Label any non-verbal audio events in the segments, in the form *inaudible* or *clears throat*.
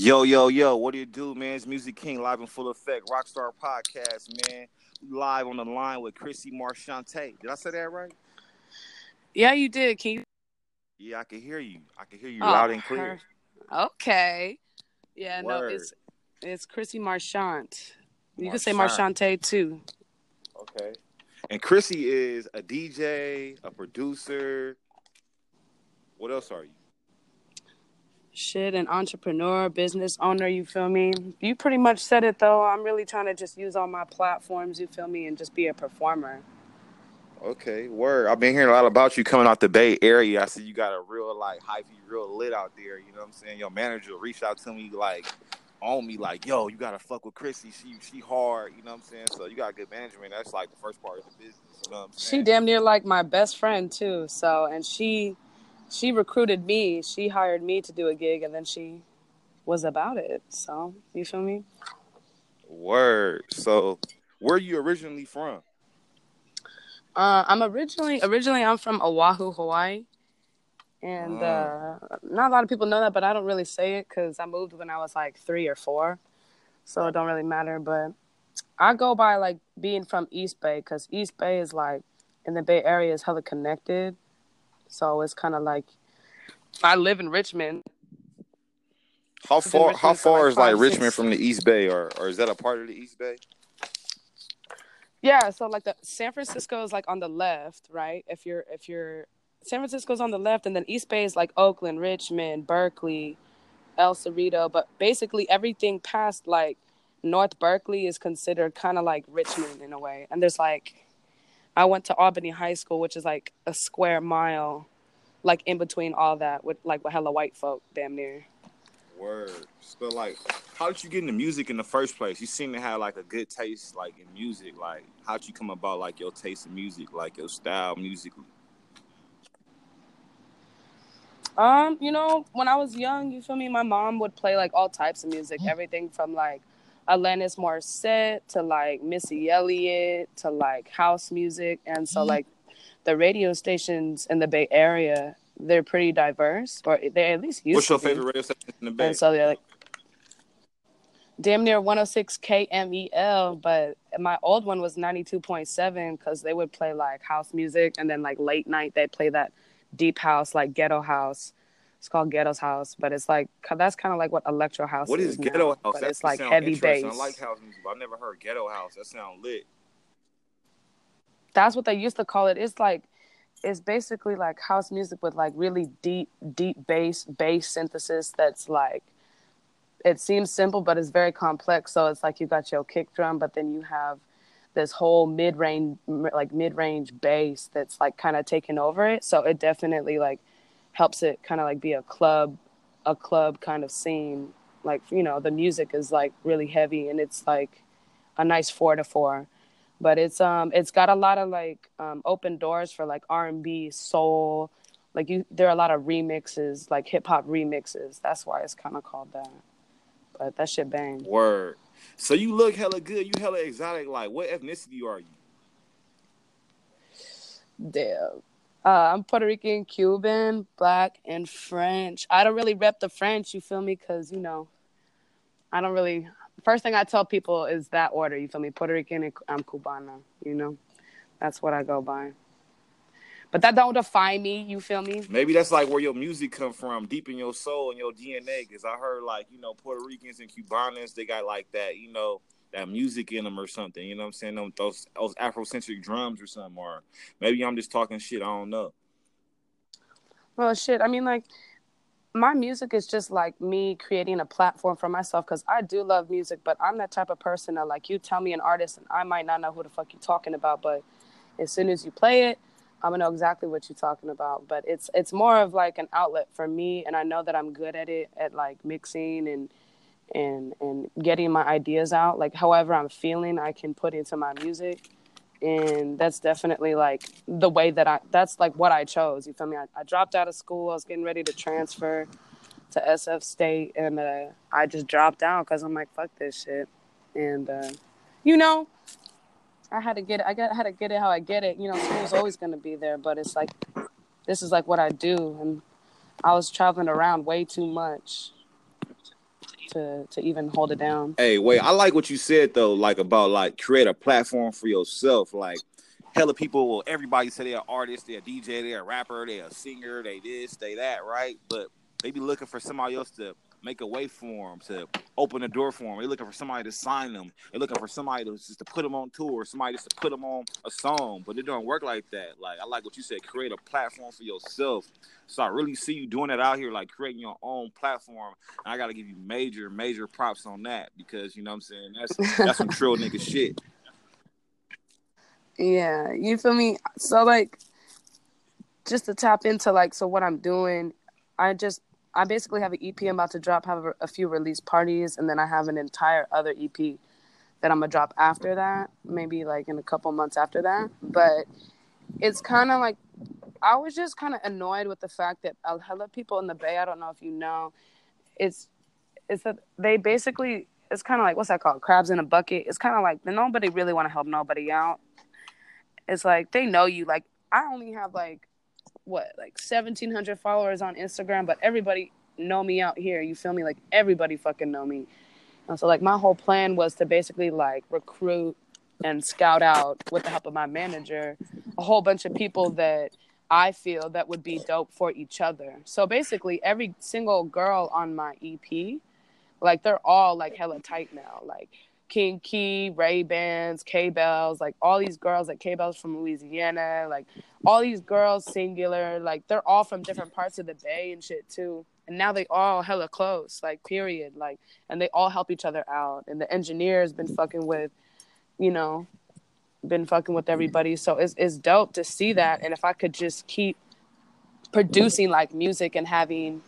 Yo, yo, yo, what do you do, man? It's Music King live in full effect, Rockstar Podcast, man. Live on the line with Chrissy Marchante. Did I say that right? Yeah, you did. Can you? Yeah, I can hear you. I can hear you Oh, loud and clear. her- Okay. Yeah, no, it's it's Chrissy Marchant. You can say Marchante too. Okay. And Chrissy is a DJ, a producer. What else are you? Shit, an entrepreneur, business owner. You feel me? You pretty much said it though. I'm really trying to just use all my platforms. You feel me, and just be a performer. Okay, word. I've been hearing a lot about you coming out the Bay Area. I see you got a real like hyphy, real lit out there. You know what I'm saying? Your manager reached out to me like on me like, yo, you gotta fuck with Chrissy. She she hard, you know what I'm saying? So you got good management. That's like the first part of the business. You know what I'm She damn near like my best friend too. So, and she she recruited me. She hired me to do a gig, and then she was about it. So, you feel me? Word. So where are you originally from? Uh, I'm originally originally I'm from Oahu, Hawaii, and uh, not a lot of people know that, but I don't really say it because I moved when I was like three or four, so it don't really matter. But I go by like being from East Bay because East Bay is like in the Bay Area is hella connected, so it's kind of like I live in Richmond. How far how Richmond for, far like, is like Richmond six- from the East Bay or or is that a part of the East Bay? Yeah, so like the San Francisco is like on the left, right? If you're if you're San Francisco's on the left, and then East Bay is like Oakland, Richmond, Berkeley, El Cerrito. But basically, everything past like North Berkeley is considered kind of like Richmond in a way. And there's like, I went to Albany High School, which is like a square mile, like in between all that with like with hella white folk, damn near. Word. But like, how did you get into music in the first place? You seem to have like a good taste, like in music. Like, how'd you come about like your taste in music, like your style musically? Um, you know, when I was young, you feel me, my mom would play like all types of music, everything from like Alanis Morissette to like Missy Elliott to like house music, and so mm-hmm. like the radio stations in the Bay Area, they're pretty diverse, or they at least used What's your be. favorite radio station in the Bay? And so they're like damn near 106 KMEL, but my old one was 92.7 because they would play like house music and then like late night they'd play that deep house, like ghetto house. It's called Ghetto's House, but it's like that's kind of like what electro house what is. is ghetto now, house? But That it's like heavy bass. I like house music, but I've never heard ghetto house. That sound lit. that's what they used to call it. It's like it's basically like house music with like really deep, deep bass, bass synthesis that's like it seems simple, but it's very complex. So it's like you got your kick drum, but then you have this whole mid range, like mid range bass that's like kind of taking over it. So it definitely like helps it kind of like be a club, a club kind of scene. Like you know, the music is like really heavy and it's like a nice four to four but it's um it's got a lot of like um open doors for like R&B, soul. Like you there are a lot of remixes, like hip hop remixes. That's why it's kind of called that. But that shit bang. Word. So you look hella good. You hella exotic. Like, what ethnicity are you? Damn. Uh, I'm Puerto Rican, Cuban, black, and French. I don't really rep the French, you feel me? Because, you know, I don't really. First thing I tell people is that order, you feel me? Puerto Rican and I'm Cubana, you know? That's what I go by. But that don't define me, you feel me? Maybe that's like where your music come from, deep in your soul and your DNA. Because I heard like you know Puerto Ricans and Cubanians, they got like that, you know, that music in them or something. You know what I'm saying? Them, those those Afrocentric drums or something. Or maybe I'm just talking shit. I don't know. Well, shit. I mean, like, my music is just like me creating a platform for myself because I do love music, but I'm that type of person that, like, you tell me an artist and I might not know who the fuck you're talking about, but as soon as you play it, I'm gonna know exactly what you're talking about. But it's it's more of like an outlet for me, and I know that I'm good at it, at like mixing and and and getting my ideas out. Like, however I'm feeling, I can put into my music and that's definitely like the way that I that's like what I chose. You feel me? I, I dropped out of school. I was getting ready to transfer to SF State, and uh, I just dropped out because I'm like, fuck this shit. And uh, you know, I had to get it. I got I had to get it how I get it. You know, school's always gonna be there, but it's like this is like what I do, and I was traveling around way too much. To to even hold it down. Hey, wait, I like what you said though, like about like create a platform for yourself. Like hella people will everybody say they're an artist, they're a DJ, they're a rapper, they're a singer, they this, they that, right? But they be looking for somebody else to make a way for them, to open the door for them. They're looking for somebody to sign them. They're looking for somebody to just to put them on tour, somebody just to put them on a song. But it don't work like that. Like I like what you said, create a platform for yourself. So I really see you doing that out here, like creating your own platform. And I gotta give you major, major props on that because you know what I'm saying that's that's some trill *laughs* nigga shit. Yeah, you feel me? So like just to tap into like so what I'm doing, I just I basically have an EP I'm about to drop, have a, a few release parties, and then I have an entire other EP that I'm gonna drop after that, maybe like in a couple months after that. But it's kind of like I was just kind of annoyed with the fact that a hella people in the Bay. I don't know if you know, it's it's that they basically it's kind of like what's that called? Crabs in a bucket. It's kind of like nobody really want to help nobody out. It's like they know you. Like I only have like what like 1700 followers on Instagram, but everybody know me out here. You feel me? Like everybody fucking know me. And so like my whole plan was to basically like recruit and scout out with the help of my manager a whole bunch of people that I feel that would be dope for each other. So basically every single girl on my EP, like they're all like hella tight now. Like King Key, Ray Bans, K Bells, like all these girls, like K Bells from Louisiana, like all these girls singular, like they're all from different parts of the Bay and shit too. And now they all hella close, like period, like, and they all help each other out. And the engineer's been fucking with, you know, been fucking with everybody. So it's it's dope to see that. And if I could just keep producing like music and having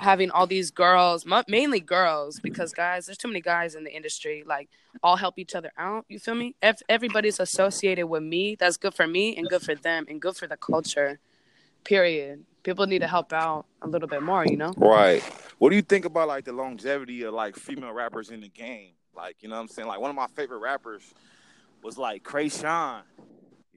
having all these girls, mainly girls, because guys, there's too many guys in the industry. Like, all help each other out. You feel me? If everybody's associated with me, that's good for me and good for them and good for the culture. Period. People need to help out a little bit more. You know? Right. What do you think about like the longevity of like female rappers in the game? Like, you know what I'm saying? Like one of my favorite rappers was like Kreayshawn.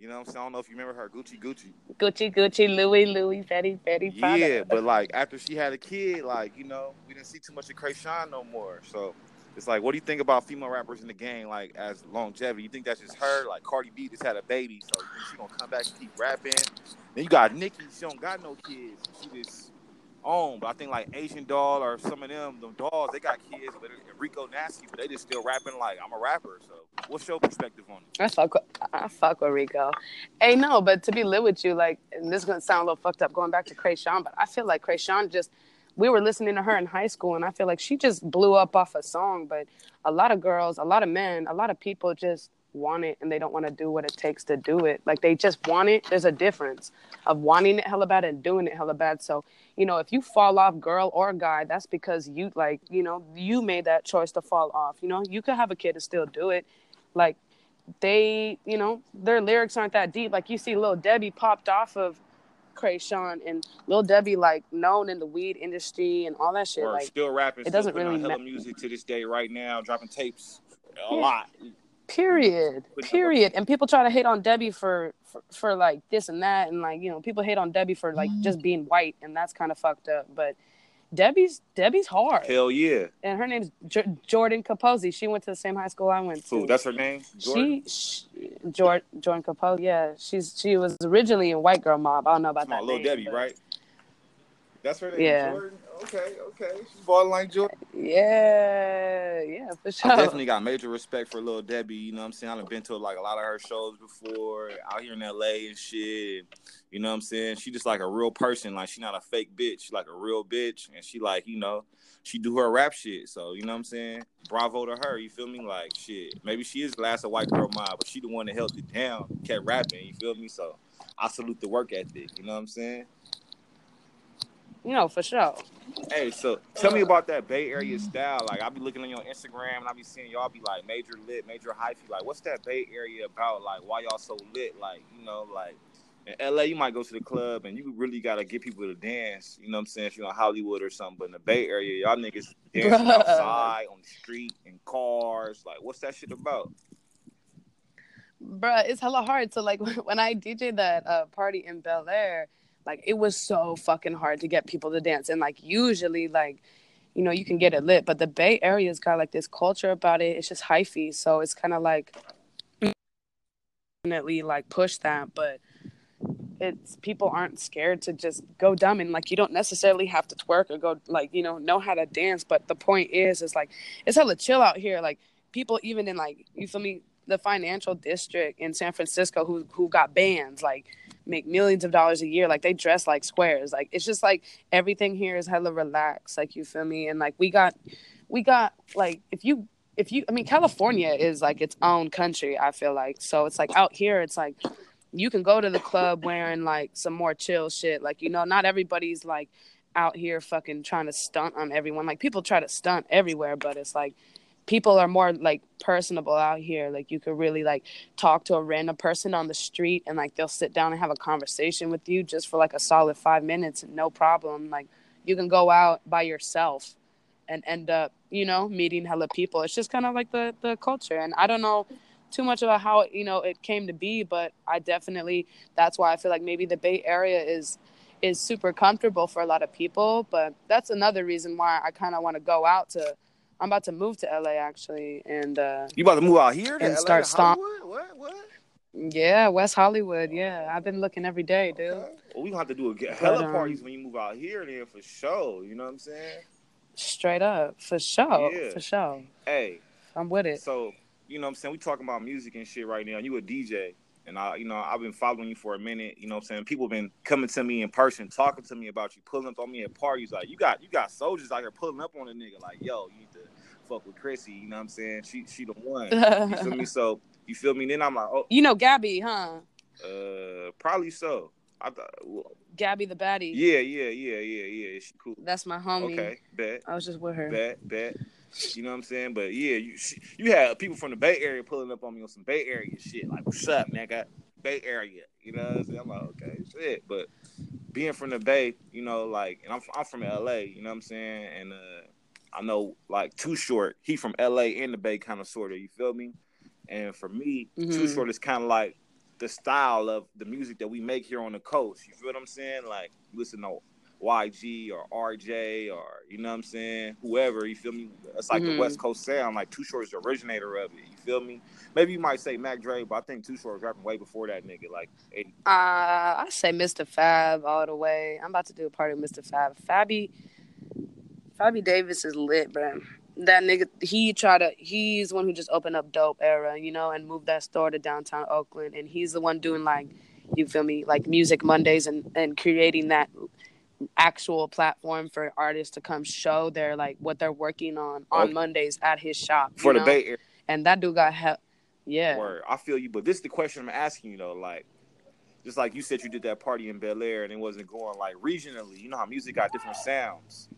You know what I'm saying? I don't know if you remember her, Gucci Gucci. Gucci Gucci, Louis Louis, Fendi Fendi. Yeah, but like after she had a kid, like you know, we didn't see too much of Kreayshawn no more. So it's like, what do you think about female rappers in the game, like as longevity? You think that's just her? Like Cardi B just had a baby, so you think she gonna come back and keep rapping? Then you got Nicki, she don't got no kids. She just own. But I think like Asian Doll or some of them, them dolls, they got kids, but Rico Nasty, but they just still rapping like I'm a rapper. So what's your perspective on it? I fuck with, I fuck with Rico. Hey, no, but to be lit with you, like, and this is gonna sound a little fucked up going back to Kreayshawn, but I feel like Kreayshawn just we were listening to her in high school and I feel like she just blew up off a song, but a lot of girls, a lot of men, a lot of people just want it and they don't want to do what it takes to do it. Like they just want it. There's a difference of wanting it hella bad and doing it hella bad. So, you know, if you fall off girl or guy, that's because you like, you know, you made that choice to fall off. You know, you could have a kid and still do it. Like they, you know, their lyrics aren't that deep. Like you see Lil Debbie popped off of Kreayshawn and Lil Debbie like known in the weed industry and all that shit. Or like still rapping, it doesn't really matter. music to this day right now, dropping tapes a yeah. lot. Period. Period. And people try to hate on Debbie for, for, for like this and that, and like you know, people hate on Debbie for like just mm. being white, and that's kind of fucked up. But Debbie's Debbie's hard. Hell yeah. And her name's J- Jordan Capozzi. She went to the same high school I went to. Ooh, that's her name. Jordan? She, she Jordan Jordan Capozzi. Yeah, she's she was originally in White Girl Mob. I don't know about that. Little Debbie, but... right? That's her name. Yeah. Jordan? Okay, okay. She's borderline Jordan. Yeah, yeah, for sure. I definitely got major respect for Little Debbie. You know what I'm saying? I've been to like a lot of her shows before, out here in LA and shit. You know what I'm saying? She just like a real person. Like she not a fake bitch. She like a real bitch. And she like, you know, she do her rap shit. So, you know what I'm saying? Bravo to her. You feel me? Like shit. Maybe she is glass of white girl mob, but she the one that held it down, kept rapping. You feel me? So I salute the work ethic. You know what I'm saying? You know, for sure. Hey, so tell me about that Bay Area style. Like, I be looking on your Instagram and I be seeing y'all be like major lit, major hyphy. Like, what's that Bay Area about? Like, why y'all so lit? Like, you know, like in LA, you might go to the club and you really gotta get people to dance. You know what I'm saying? If you're in Hollywood or something, but in the Bay Area, y'all niggas dancing outside on the street in cars. Like, what's that shit about? Bruh, it's hella hard. So like *laughs* when I DJ that uh, party in Bel Air like it was so fucking hard to get people to dance and like usually like you know, you can get it lit. But the Bay Area's got like this culture about it. It's just hyphy, so it's kind of like definitely like push that, but it's people aren't scared to just go dumb and like you don't necessarily have to twerk or go like you know know how to dance. But the point is, is like it's hella chill out here. Like people even in like you feel me the financial district in San Francisco who who got bands like make millions of dollars a year. Like they dress like squares. Like it's just like everything here is hella relaxed. Like you feel me? And like we got we got like if you if you I mean California is like its own country I feel like. So it's like out here it's like you can go to the club wearing like some more chill shit. Like you know not everybody's like out here fucking trying to stunt on everyone. Like people try to stunt everywhere but it's like people are more like personable out here. Like you could really like talk to a random person on the street and like they'll sit down and have a conversation with you just for like a solid five minutes no problem. Like you can go out by yourself and end up you know meeting hella people. It's just kind of like the the culture. And i don't know too much about how you know it came to be but i definitely that's why i feel like maybe the bay area is is super comfortable for a lot of people. But that's another reason why i kind of want to go out to I'm about to move to LA actually, and uh, You about to move out here And LA, start to stomp-? What? What? yeah, West Hollywood. Yeah, I've been looking every day, dude. Okay. Well, we gonna have to do a get hella um, parties when you move out here, then for sure. You know what I'm saying? Straight up, for sure, Yeah. for sure. Hey, I'm with it. so you know what I'm saying? We talking about music and shit right now. You a DJ. And I, you know, I've been following you for a minute. You know what I'm saying? People have been coming to me in person, talking to me about you, pulling up on me at parties. Like, you got you got soldiers out here pulling up on a nigga. Like, yo, you need to fuck with Chrissy. You know what I'm saying? She she the one. You feel me? *laughs* So you feel me? Then I'm like, oh, you know Gabby, huh? uh, probably so. I thought, well, Gabby the baddie. yeah, yeah, yeah, yeah, yeah. She cool. That's my homie. Okay, bet, I was just with her. bet, bet. You know what I'm saying? But yeah, you you had people from the Bay Area pulling up on me on some Bay Area shit. Like, what's up, nigga? Bay Area. You know what I'm saying? I'm like, okay, shit. But being from the Bay, you know, like, and I'm I'm from LA. You know what I'm saying? And uh, I know like Too Short. He from LA and the Bay, kind of sort of. You feel me? And for me, Too Mhm. Short is kind of like the style of the music that we make here on the coast. You feel what I'm saying? Like, listen to YG or RJ or you know what I'm saying, whoever. You feel me? It's like the Mhm. West Coast sound. Like Too Short is the originator of it. You feel me? Maybe you might say Mac Dre, but I think Too Short was rapping way before that nigga. Like, 80. Uh, I say Mr. Fab all the way. I'm about to do a party with Mr. Fab. Fabby, Fabby Davis is lit, bro. That nigga, he tried to. He's the one who just opened up Dope Era, you know, and moved that store to downtown Oakland. And he's the one doing like, you feel me, like Music Mondays and and creating that actual platform for artists to come show their like what they're working on on Okay. Mondays at his shop for the know? Bay Area. And that dude got help. Yeah. Word. I feel you, but this is the question I'm asking you though. Like, just like you said, you did that party in Bel Air and it wasn't going like regionally. You know how music got different sounds.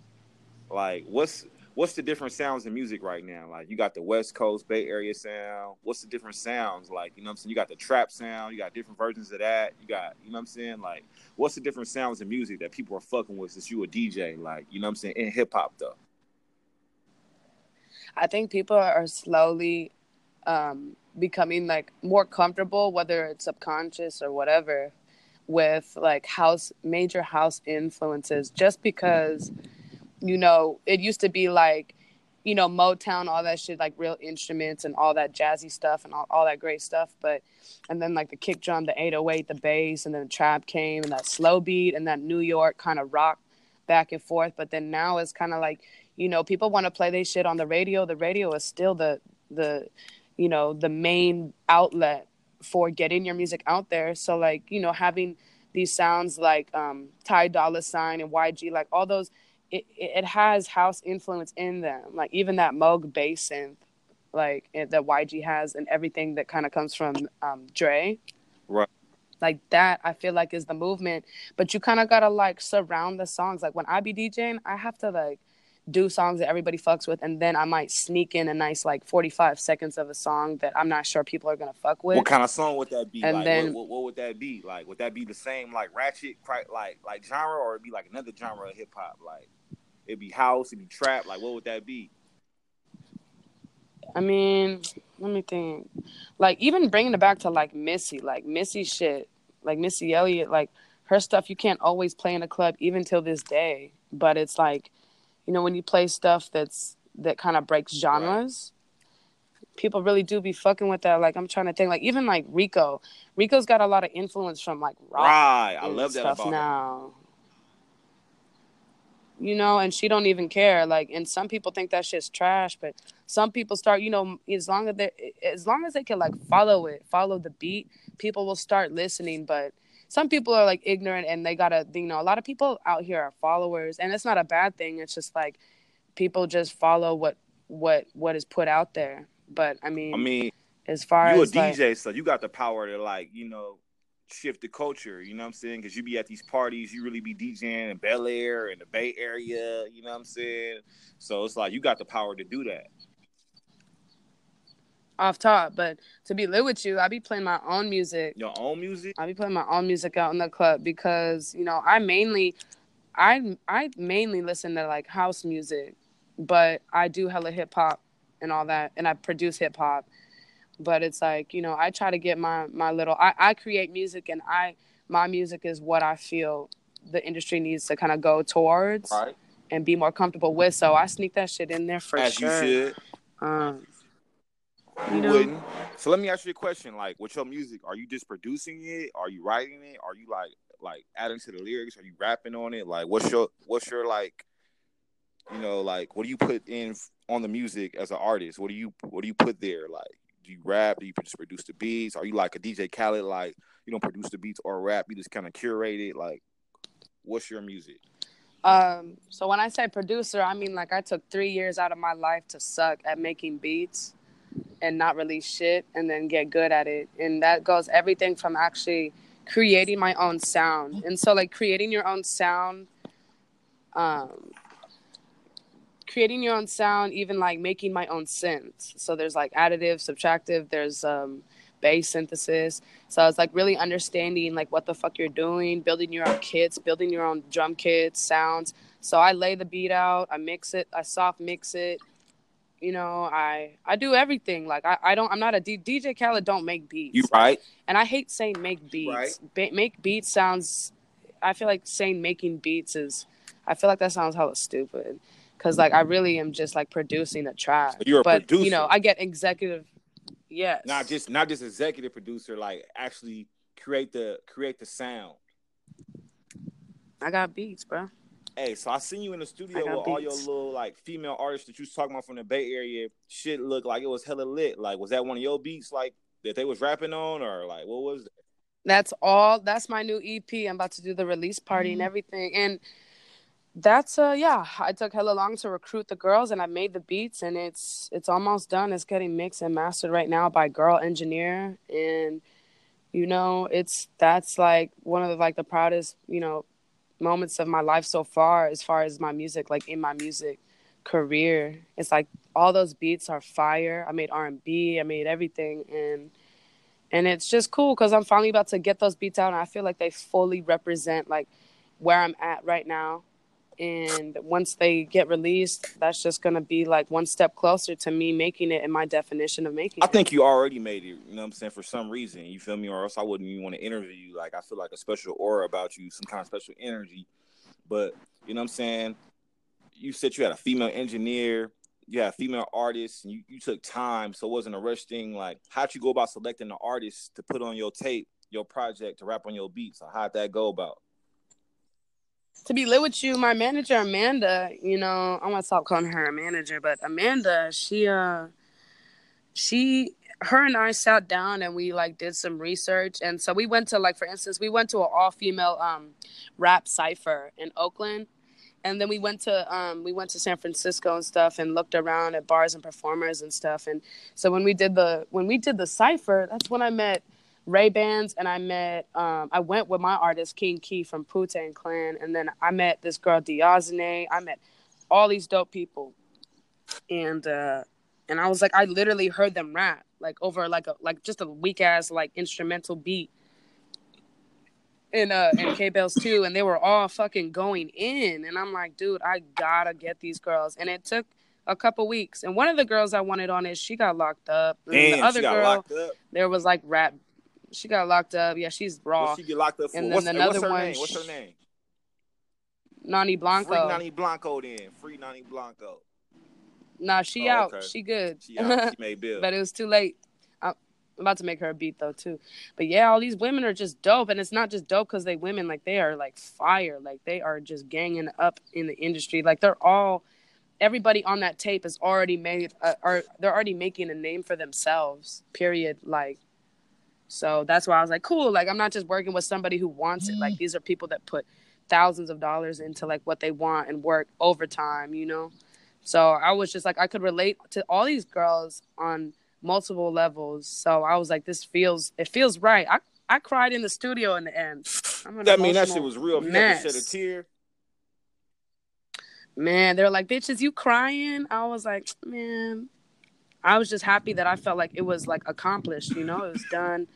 Like, what's what's the different sounds in music right now? Like, you got the West Coast Bay Area sound. What's the different sounds? Like, you know what I'm saying? You got the trap sound. You got different versions of that. You got, you know what I'm saying? Like, what's the different sounds in music that people are fucking with since you a DJ? Like, you know what I'm saying? In hip hop though. I think people are slowly um, becoming like more comfortable, whether it's subconscious or whatever, with like house major house influences. Just because, you know, it used to be like, you know, Motown, all that shit, like real instruments and all that jazzy stuff and all, all that great stuff. But and then like the kick drum, the 808, the bass, and then the trap came and that slow beat and that New York kind of rock back and forth. But then now it's kind of like you know people want to play their shit on the radio the radio is still the the you know the main outlet for getting your music out there so like you know having these sounds like um ty dolla sign and yg like all those it, it it has house influence in them like even that moog bass synth like it, that yg has and everything that kind of comes from um dre Right. like that i feel like is the movement but you kind of gotta like surround the songs like when i be djing i have to like do songs that everybody fucks with and then i might sneak in a nice like 45 seconds of a song that i'm not sure people are gonna fuck with What kind of song would that be? And like, then- what, what, what would that be? Like, would that be the same like ratchet, like like genre, or it'd be like another genre of hip hop? Like, it'd be house, it'd be trap. Like, what would that be? i mean let me think like even bringing it back to like missy like missy shit like missy elliott like her stuff you can't always play in a club even till this day but it's like you know, when you play stuff that's that kind of breaks genres, people really do be fucking with that. Like I'm trying to think, like even like Rico, Rico's got a lot of influence from like rock Right. I love that stuff about her. You know, and she don't even care. Like, and some people think that shit's trash, but some people start. You know, as long as they, as long as they can like follow it, follow the beat, people will start listening. But some people are like ignorant, and they gotta. You know, a lot of people out here are followers, and it's not a bad thing. It's just like people just follow what what what is put out there. But I mean, I mean, as far as you're a as like, DJ, so you got the power to like, you know, shift the culture. You know what I'm saying? Because you be at these parties, you really be DJing in Bel Air and the Bay Area. You know what I'm saying? So it's like you got the power to do that. off top, but to be lit with you, I be playing my own music. Your own music. I be playing my own music out in the club because you know I mainly, I I mainly listen to like house music, but I do hella hip hop and all that, and I produce hip hop. But it's like you know I try to get my my little I I create music and I my music is what I feel the industry needs to kind of go towards Right. and be more comfortable with. So I sneak that shit in there for As sure. you should. Um, You You know? wouldn't. So let me ask you a question. Like, with your music, are you just producing it? Are you writing it? Are you like like adding to the lyrics? Are you rapping on it? Like, what's your what's your like, you know, like what do you put in on the music as an artist? What do you what do you put there? Like, do you rap? Do you just produce the beats? Are you like a DJ Khaled? Like, you don't produce the beats or rap? You just kind of curate it. Like, what's your music? Um, so when I say producer, I mean like I took three years out of my life to suck at making beats and not release shit and then get good at it. And that goes everything from actually creating my own sound. And so like creating your own sound, um creating your own sound, even like making my own synths. So there's like additive, subtractive, there's um bass synthesis. So it's like really understanding like what the fuck you're doing, building your own kits, building your own drum kits, sounds. So I lay the beat out, I mix it, I soft mix it. You know, I I do everything. Like I, I don't I'm not a D, DJ Khaled don't make beats. You right? And I hate saying make beats. Right. Ba- make beats sounds I feel like saying making beats is I feel like that sounds hella stupid. Cause like I really am just like producing a track. So you're a but producer. you know, I get executive yes. Not just not just executive producer. Like, actually create the create the sound. I got beats, bro. Hey, so I seen you in the studio with got all your little like female artists that you was talking about from the Bay Area. Shit looked like it was hella lit. Like, was that one of your beats like that they was rapping on, or like what was? It? That's all. That's my new EP. I'm about to do the release party Mm-hmm. and everything. And that's uh yeah, I took hella long to recruit the girls and I made the beats and it's it's almost done. It's getting mixed and mastered right now by Girl Engineer and you know, it's that's like one of the like the proudest, you know, moments of my life so far as far as my music like in my music career. It's like all those beats are fire. I made R&B, I made everything and and it's just cool because I'm finally about to get those beats out, and I feel like they fully represent like where I'm at right now. And once they get released, that's just gonna be like one step closer to me making it in my definition of making I it. think you already made it. You know what I'm saying? For some reason, you feel me, or else I wouldn't even want to interview you. Like, I feel like a special aura about you, some kind of special energy. But you know what I'm saying? You said you had a female engineer, you had female artists, and you, you took time, so it wasn't a rush thing. Like, how'd you go about selecting the artists to put on your tape, your project, to rap on your beats? Or how'd that go about? To be lit with you, my manager Amanda, you know, I'm gonna stop calling her a manager, but Amanda, she uh she her and I sat down and we like did some research and so we went to like for instance, we went to an all female um rap cipher in Oakland. And then we went to um we went to San Francisco and stuff and looked around at bars and performers and stuff. And so when we did the when we did the cipher, that's when I met Ray Bans and I met um I went with my artist King Key from Poontang Clan and then I met this girl Diazene. I met all these dope people. And uh and I was like I literally heard them rap like over like a like just a weak ass like instrumental beat. And uh and K Bells too, and they were all fucking going in. And I'm like, dude, I gotta get these girls. And it took a couple weeks. And one of the girls I wanted on it, she got locked up. And Damn, the other girl, there was like rap. She got locked up. Yeah, she's raw. What she get locked up for? And then what's, another what's her one, name? What's her name? Nani Blanco. Free Nani Blanco then. Free Nani Blanco. Nah, she Oh, out. okay. She good. She out. She *laughs* made bill. but it was too late. I'm about to make her a beat though too. But yeah, all these women are just dope, and it's not just dope because they women. Like they are like fire. Like they are just ganging up in the industry. Like they're all. Everybody on that tape is already made, uh, or they're already making a name for themselves. Period. Like, so that's why I was like, cool. Like I'm not just working with somebody who wants it. Like mm. these are people that put thousands of dollars into like what they want and work overtime. You know. So I was just like, I could relate to all these girls on multiple levels. So I was like, this feels, it feels right. I, I cried in the studio in the end. I'm That mean that shit was real. If you to shed a tear, Man, they're like, bitches, you crying? I was like, man, I was just happy that I felt like it was like accomplished, you know, it was done.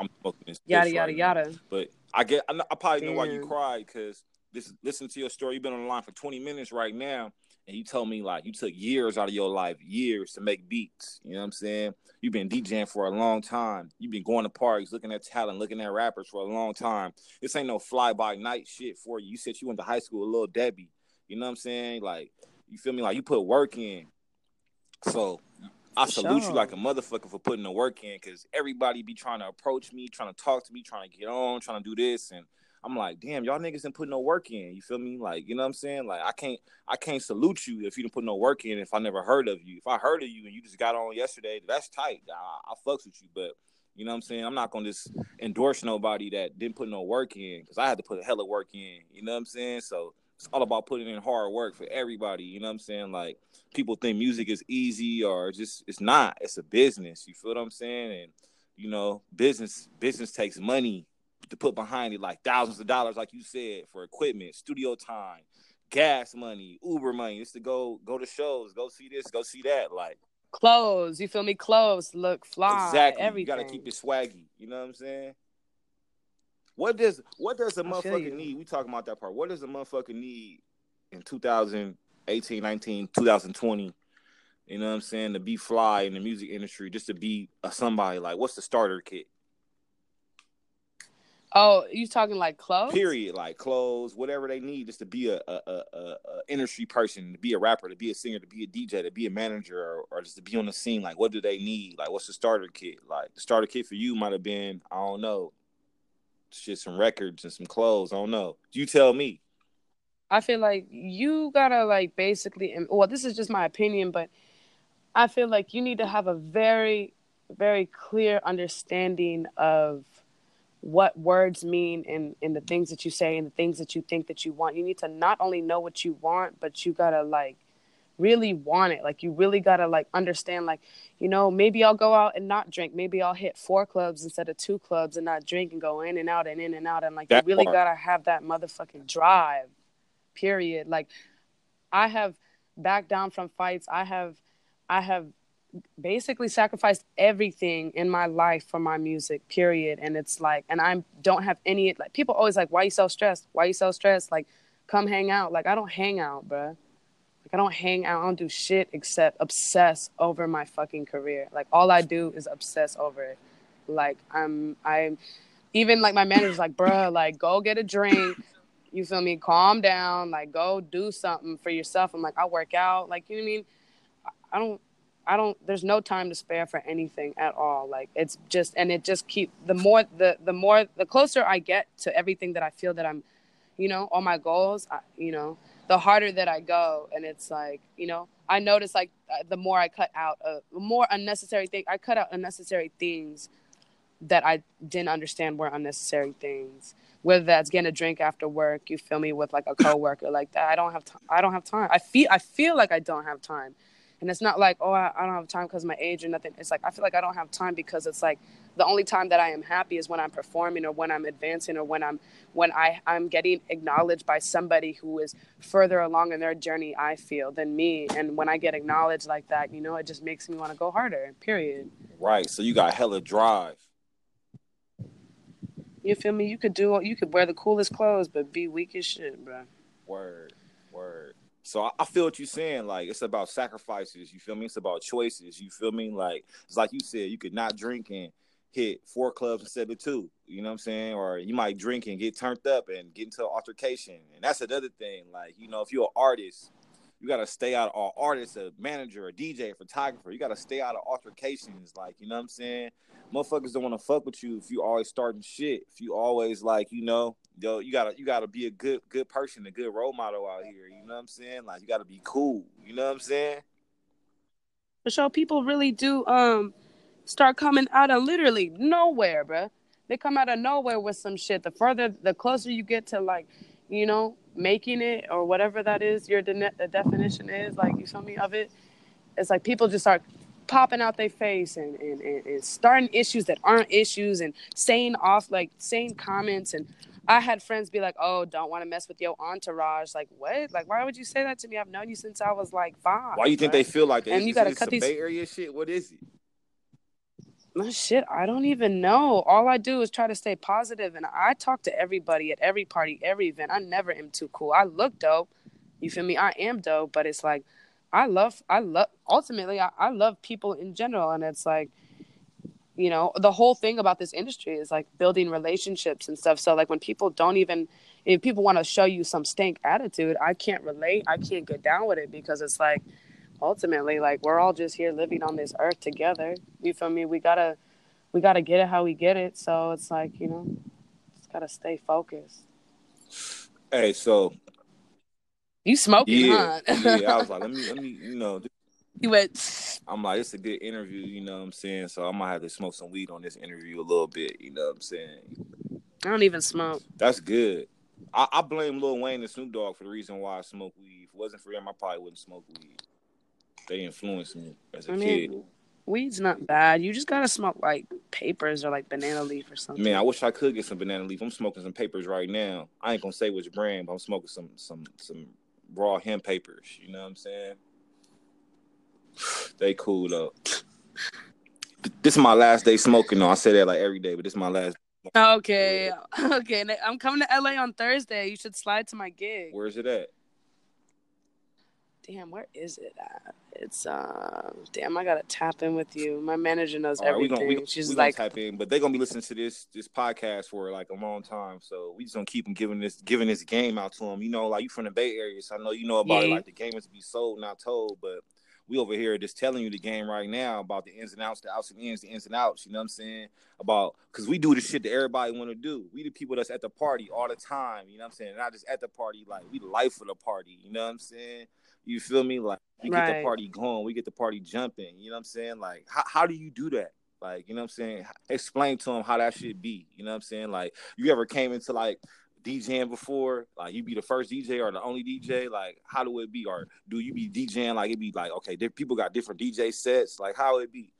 I'm smoking this. Yada, yada, right now. yada. But I get, I, I probably know why you cried because this. Listen to your story. You've been on the line for 20 minutes right now, and you told me like you took years out of your life, years to make beats. You know what I'm saying? You've been DJing for a long time. You've been going to parties, looking at talent, looking at rappers for a long time. This ain't no fly by night shit for you. You said you went to high school with Lil Debbie. You know what I'm saying? Like you feel me? Like you put work in. So I salute sure. you like a motherfucker for putting the work in because everybody be trying to approach me, trying to talk to me, trying to get on, trying to do this. And I'm like, damn, y'all niggas didn't put no work in. You feel me? Like, you know what I'm saying? Like I can't I can't salute you if you didn't put no work in if I never heard of you. If I heard of you and you just got on yesterday, that's tight. I, I fucks with you. But you know what I'm saying? I'm not gonna just endorse nobody that didn't put no work in because I had to put a hell of work in. You know what I'm saying? So it's all about putting in hard work for everybody. You know what I'm saying? Like people think music is easy or just it's not. It's a business. You feel what I'm saying? And you know, business business takes money to put behind it, like thousands of dollars, like you said, for equipment, studio time, gas money, Uber money. It's to go go to shows, go see this, go see that. Like Clothes, you feel me? Clothes, look, fly, exactly. everything. You gotta keep it swaggy. You know what I'm saying? What does what does a I motherfucker need? We talking about that part. What does a motherfucker need in 2018, 19, 2020? You know what I'm saying? To be fly in the music industry, just to be a somebody. Like, what's the starter kit? Oh, you talking like clothes? Period. Like clothes, whatever they need, just to be a, a, a, a, a industry person, to be a rapper, to be a singer, to be a DJ, to be a manager, or, or just to be on the scene. Like, what do they need? Like, what's the starter kit? Like, the starter kit for you might have been, I don't know, shit, some records and some clothes. I don't know. You tell me. I feel like you gotta like basically, well, this is just my opinion, but I feel like you need to have a very, very clear understanding of what words mean and, and the things that you say and the things that you think that you want. You need to not only know what you want, but you gotta like really want it. Like you really gotta like understand, like, you know, maybe I'll go out and not drink. Maybe I'll hit four clubs instead of two clubs and not drink and go in and out and in and out. And like That you really part. gotta have that motherfucking drive. Period. Like I have backed down from fights. I have I have basically sacrificed everything in my life for my music period. And it's like and i don't have any like people always like why you so stressed? Why you so stressed? Like come hang out. Like i don't hang out bruh. Like i don't hang out. I don't do shit except obsess over my fucking career. Like all i do is obsess over it. Like i'm i'm even like my manager's like bruh like go get a drink you feel me calm down like go do something for yourself i'm like i work out like you know what i mean I- don't I don't there's no time to spare for anything at all. Like it's just and it just keep the more the the more the closer I get to everything that I feel that I'm, you know, all my goals, I, you know, the harder that I go and it's like, you know, I notice like uh, the more I cut out the more unnecessary thing I cut out unnecessary things that I didn't understand were unnecessary things. Whether that's getting a drink after work, you feel me, with like a coworker like that. I don't have time. I don't have time. I feel I feel like I don't have time. And it's not like, oh, I, I don't have time because my age or nothing. It's like, I feel like I don't have time because it's like the only time that I am happy is when I'm performing or when I'm advancing or when I'm, when I, I'm getting acknowledged by somebody who is further along in their journey, I feel, than me. And when I get acknowledged like that, you know, it just makes me want to go harder, period. Right. So you got hella drive. You feel me? You could do, you could wear the coolest clothes, but be weak as shit, bro. Word. Word. So I, I feel what you're saying. Like it's about sacrifices. You feel me? It's about choices. You feel me? Like it's like you said, you could not drink and hit four clubs instead of two. You know what I'm saying? Or you might drink and get turned up and get into an altercation. And that's another thing. Like, you know, if you're an artist, you gotta stay out of all artists, a manager, a DJ, a photographer. You gotta stay out of altercations. Like, you know what I'm saying? Motherfuckers don't want to fuck with you if you always starting shit. If you always like, you know, yo, you gotta you gotta be a good good person, a good role model out here. You know what I'm saying? Like, you gotta be cool. You know what I'm saying? For sure, people really do um start coming out of literally nowhere, bruh. They come out of nowhere with some shit. The further, the closer you get to like, you know, making it or whatever that is, your de- the definition is like, you feel me of it. It's like people just start popping out their face and, and, and, and starting issues that aren't issues and saying off like saying comments and I had friends be like, "Oh, don't want to mess with your entourage." Like, what? Like, why would you say that to me? I've known you since I was like five. Why you think right? they feel like that? And you gotta is cut these- Bay Area shit. What is it? Shit, I don't even know. All I do is try to stay positive, and I talk to everybody at every party, every event. I never am too cool. I look dope. You feel me? I am dope, but it's like I love, I love. Ultimately, I, I love people in general, and it's like, you know, the whole thing about this industry is like building relationships and stuff. So like when people don't even, if people want to show you some stank attitude, I can't relate. I can't get down with it because it's like ultimately like we're all just here living on this earth together you feel me we gotta we gotta get it how we get it so it's like you know just gotta stay focused Hey, so you smoking yeah, huh yeah. I was like, let *laughs* me, let me, you know, you went I'm like, it's a good interview, you know what I'm saying? So I might have to smoke some weed on this interview a little bit, you know what I'm saying? i don't even smoke That's good. I, I blame Lil Wayne and Snoop Dogg for the reason why I smoke weed. If it wasn't for them, I probably wouldn't smoke weed. They influenced me as a i kid. weed's not bad you just gotta smoke like papers or like banana leaf or something Man, I wish I could get some banana leaf. I'm smoking some papers right now. I ain't gonna say which brand, but I'm smoking some some some raw hemp papers. You know what I'm saying? *sighs* They cool though. This is my last day smoking though. I say that like every day, but this is my last. okay *laughs* okay i'm coming to la on thursday you should slide to my gig Where's it at? Damn where is it at it's uh damn i gotta tap in with you my manager knows right, we everything gonna we, gonna- she's we like tap in, but they're gonna be listening to this this podcast for like a long time. So we just gonna keep them giving this giving this game out to them. You know, like you from the Bay Area, so I know you know about it. Like the game is to be sold, not told. But we over here just telling you the game right now about the ins and outs, the outs and ins, the ins and outs. You know what I'm saying? About because we do the shit that everybody want to do. We the people that's at the party all the time. You know what I'm saying? Not just at the party, like we the life of the party. You know what I'm saying? You feel me? Like we get the party going, we get the party jumping. You know what I'm saying? Like how how do you do that? Like, you know what I'm saying? Explain to them how that should be. You know what I'm saying? Like, you ever came into like DJing before? Like, you be the first DJ or the only DJ? Like, how do it be? Or do you be DJing like it be like, okay, people got different DJ sets? Like, how it be?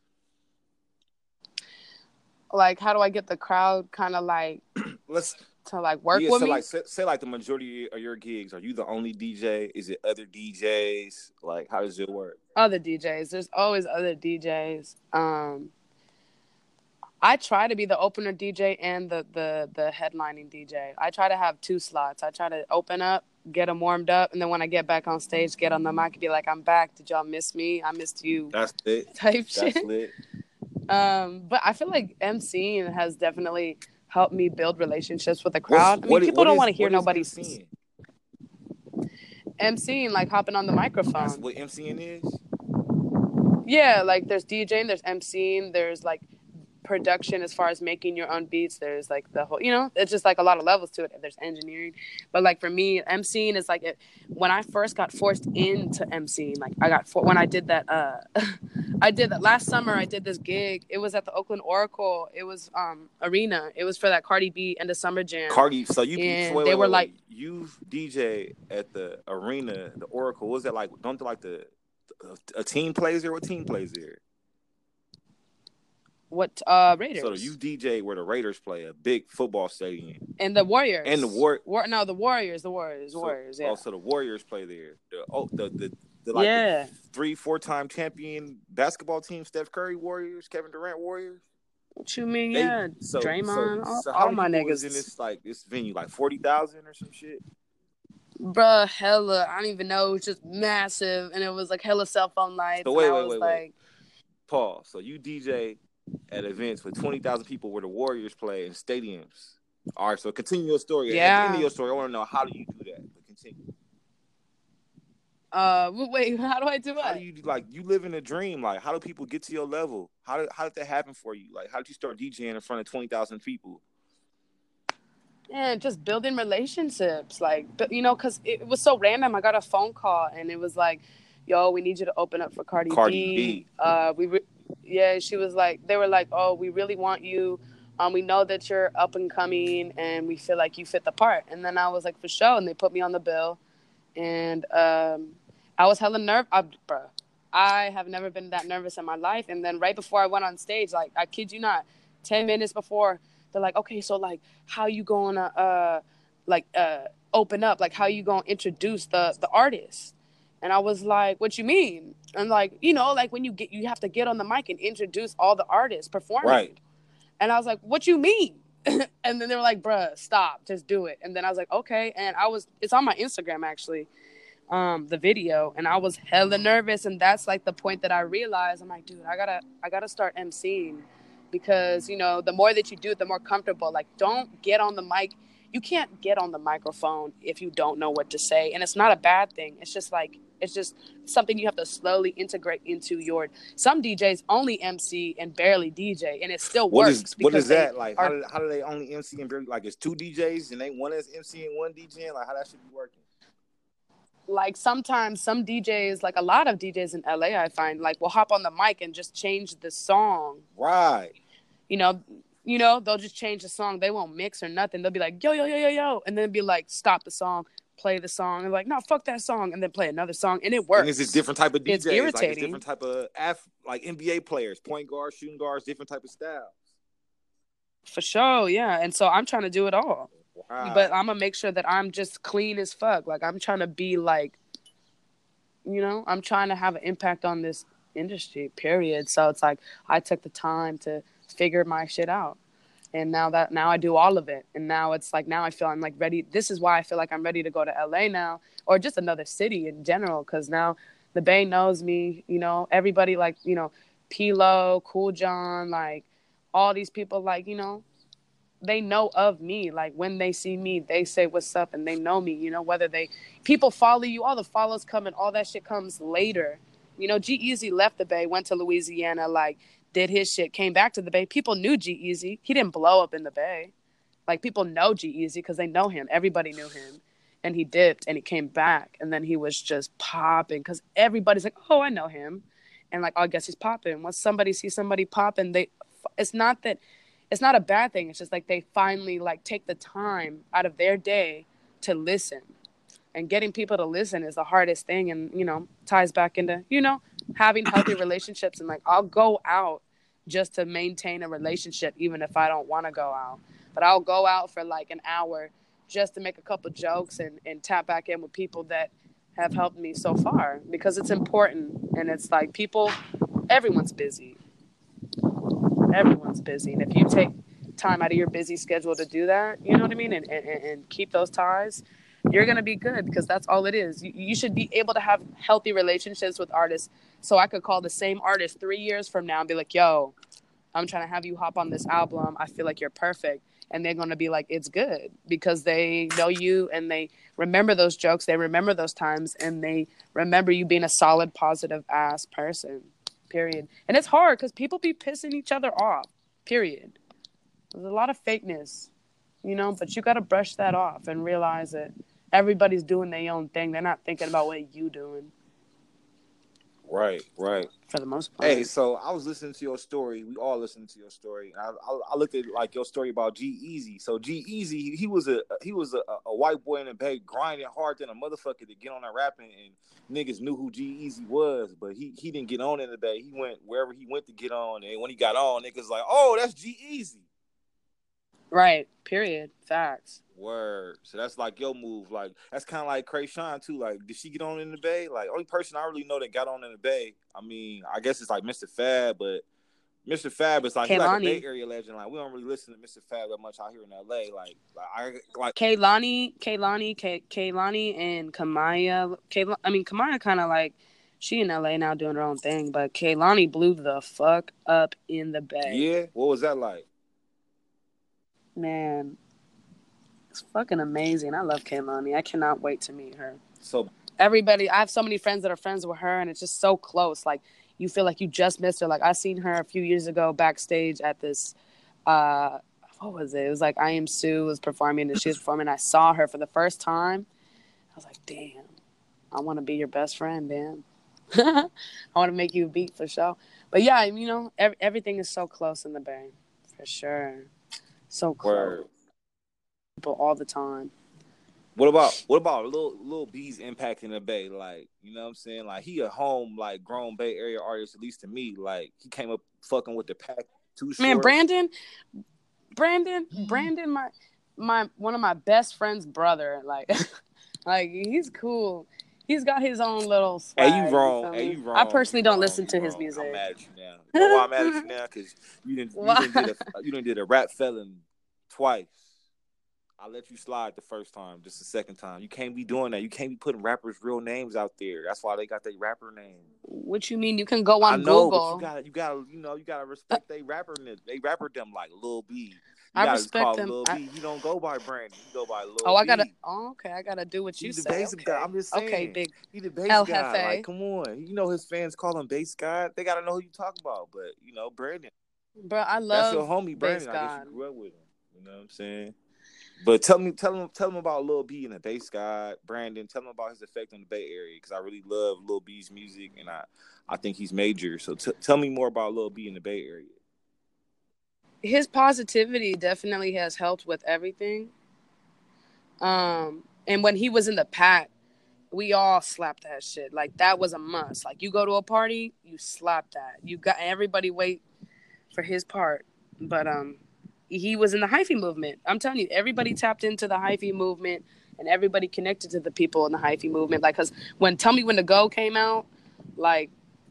like how do I get the crowd kind of like *clears throat* Let's to like work yeah, with so me? like say, say like the majority of your gigs, are you the only DJ? Is it other DJs? Like, how does it work? other DJs. There's always other DJs. Um, I try to be the opener DJ and the the the headlining DJ. I try to have two slots. I try to open up, get them warmed up, and then when I get back on stage, get on the mic and be like, "I'm back. Did y'all miss me? I missed you." That's it. *laughs* Type That's shit. lit. Um, but I feel like MCing has definitely helped me build relationships with the crowd. I mean, What- people what don't want to hear nobody's MCing? MCing, like hopping on the microphone. That's what MCing is. Yeah, like there's DJing, there's MCing, there's like production as far as making your own beats. There's like the whole, you know, it's just like a lot of levels to it. There's engineering, but like for me, MCing is like it, when I first got forced into MCing. Like I got for, when I did that. uh *laughs* I did that last summer. I did this gig. It was at the Oakland Oracle. It was um arena. It was for that Cardi B and the Summer Jam. Cardi, so you And wait, they wait, were wait, like- you DJ at the arena, the Oracle. Was that like? Don't they like the a team plays there? What team plays there? what uh Raiders So you DJ where the Raiders play a big football stadium, and the Warriors And the War- War no the Warriors the Warriors So- Warriors yeah Oh, so the Warriors play there. The oh the the, the like yeah. the three four time champion basketball team, Steph Curry Warriors, Kevin Durant Warriors. What you mean? They- yeah, so, Draymond, so, all, so all how my niggas. in this like this venue, like forty thousand or some shit. Bruh, hella. I don't even know. It was just massive, and it was like hella cell phone lights. So wait, wait, was wait, like, wait. Paul. So you DJ at events with twenty thousand people where the Warriors play in stadiums. All right, so continue your story. Yeah. of your story, I want to know how do you do that? But continue. Uh, wait, *laughs* how do I do that? How it? do you like you live in a dream? Like how do people get to your level? How did how did that happen for you? Like how did you start DJing in front of twenty thousand people? Yeah, just building relationships, like, but you know, cause it, was so random. I got a phone call and it was like, "Yo, we need you to open up for Cardi, Cardi B. B. Uh, we, re- yeah, she was like, they were like, "Oh, we really want you. Um, we know that you're up and coming, and we feel like you fit the part." And then I was like, "For sure," and they put me on the bill, and um, I was hella nervous, bro. I have never been that nervous in my life. And then right before I went on stage, like I kid you not, ten minutes before, they're like, "Okay, so like, how you gonna uh, like uh, open up? Like, how you gonna introduce the the artist?" And I was like, "What you mean?" And like, you know, like when you get, you have to get on the mic and introduce all the artists performing. Right. And I was like, "What you mean?" *laughs* and then they were like, "Bruh, stop, just do it." And then I was like, "Okay." And I was, it's on my Instagram actually, um, the video, and I was hella nervous. And that's like the point that I realized, I'm like, dude, I gotta, I gotta start emceeing, because you know, the more that you do it, the more comfortable. Like, don't get on the mic. You can't get on the microphone if you don't know what to say, and it's not a bad thing. It's just like it's just something you have to slowly integrate into your. Some DJs only MC and barely DJ, and it still What works. is what is that like? How do, how do they only MC and barely like it's two DJs and they one is MC and one DJ? Like how that should be working? Like sometimes some DJs, like a lot of DJs in LA, I find like will hop on the mic and just change the song. Right. You know, you know, they'll just change the song. They won't mix or nothing. They'll be like, yo, yo, yo, yo, yo, and then be like, stop the song, play the song, and like, no, fuck that song, and then play another song, and it works. And it's a different type of DJs. It's Like it's irritating. different type of F like NBA players, point guards, shooting guards, different type of styles. for sure, yeah. And so I'm trying to do it all. But I'm gonna make sure that I'm just clean as fuck. Like I'm trying to be like, you know, I'm trying to have an impact on this industry. Period. So it's like I took the time to figure my shit out, and now that now I do all of it, and now it's like now I feel I'm like ready. This is why I feel like I'm ready to go to LA now, or just another city in general, because now the Bay knows me. You know, everybody like you know, Pilo, Cool John, like all these people, like you know, they know of me. Like when they see me, they say what's up and they know me, you know, whether they people follow you, all the follows come and all that shit comes later. You know, G-Eazy left the Bay, went to Louisiana, like did his shit, came back to the Bay. People knew G-Eazy. He didn't blow up in the Bay. Like people know G-Eazy because they know him. Everybody knew him. And he dipped and he came back and then he was just popping because everybody's like, oh, I know him. And like, oh, I guess he's popping. Once somebody sees somebody popping, they, it's not that it's not a bad thing. It's just like they finally like take the time out of their day to listen. And getting people to listen is the hardest thing and you know, ties back into, you know, having healthy *coughs* relationships and like I'll go out just to maintain a relationship even if I don't want to go out. But I'll go out for like an hour just to make a couple jokes and, and tap back in with people that have helped me so far because it's important and it's like people everyone's busy everyone's busy. And if you take time out of your busy schedule to do that you know what i mean and, and, and keep those ties you're going to be good because that's all it is. You, you should be able to have healthy relationships with artists. So i could call the same artist three years from now and be like yo i'm trying to have you hop on this album. I feel like you're perfect. And they're going to be like it's good because they know you and they remember those jokes they remember those times and they remember you being a solid positive ass person period. And it's hard because people be pissing each other off period. There's a lot of fakeness you know but you got to brush that off and realize that everybody's doing their own thing. They're not thinking about what you doing. Right, right. For the most part Hey, so I was listening to your story. We all listened to your story. I, I, I looked at like your story about G-Eazy. So G-Eazy, he, he was a he was a, a white boy in the bay grinding hard than a motherfucker to get on that rapping, and niggas knew who G Easy was, but he he didn't get on in the bay. He went wherever he went to get on, and when he got on, niggas like, oh, that's G Easy. Right period facts Word. So that's like your move. Like that's kind of like Kreayshawn too. Like, did she get on in the Bay? Like, only person I really know that got on in the Bay. I mean, I guess it's like Mr. Fab, but Mr. Fab is like, like a Bay Area legend. Like, we don't really listen to Mr. Fab that much out here in LA. Like, like I like Kehlani, Kehlani, Kay- Kehlani, and Kamaiyah. Kayla, I mean, Kamaiyah kind of like She in LA now doing her own thing, but Kehlani blew the fuck up in the Bay. Yeah, what was that like? Man, it's fucking amazing. I love Kehlani. I cannot wait to meet her. So Everybody, I have so many friends that are friends with her, and it's just so close. Like you feel like you just missed her. Like I seen her a few years ago backstage at this. uh what was it? It was like Iamsu! was performing and she was performing. I saw her for the first time. I was like, damn, I want to be your best friend, man. *laughs* I want to make you a beat for sure. But yeah, you know, ev- everything is so close in the Bay, for sure. So close. word. People all the time. What about what about little Lil B's impact in the Bay? Like, you know what I'm saying? Like he a home like grown Bay Area artist, at least to me. Like he came up fucking with the pack too short. Man, Brandon, Brandon, mm-hmm. Brandon, my my one of my best friend's brother. Like, *laughs* like he's cool. He's got his own little. Swag, Hey, you wrong. Hey, you wrong. I personally don't listen to his music. I'm mad at you now. You know why I'm mad at you now? *laughs* Because you didn't you didn't did a you didn't did a rap felon twice. I let you slide the first time, just the second time. You can't be doing that. You can't be putting rappers' real names out there. That's why they got their rapper name. What you mean? You can go I on know, Google. you gotta, you gotta, you know, you gotta respect they rapper. They rapper them like Lil B. I gotta respect call them. Lil I- B. You don't go by Brandon. You go by Lil B. oh, I gotta. Oh, okay. I gotta do what you He's the say. basic okay. guy. I'm just saying. Okay, big. He the bass El guy. Jefe. Like, come on. You know his fans call him bass guy. They gotta know who you talk about. But you know, Brandon. Bro, I love That's your homie, Brandon. I guess you grew up with him. You know what I'm saying? But tell me, tell him, tell him about Lil B and the bass guy, Brandon. Tell him about his effect on the Bay Area because I really love Lil B's music and I, I think he's major. So t- tell me more about Lil B in the Bay Area. His positivity definitely has helped with everything. Um, and when he was in the pack, we all slapped that shit. Like that was a must. Like you go to a party, you slap that. You got everybody wait for his part. But um, he was in the hyphy movement. I'm telling you, everybody tapped into the hyphy movement, and everybody connected to the people in the hyphy movement. Like, cause when Tell Me When to Go came out, like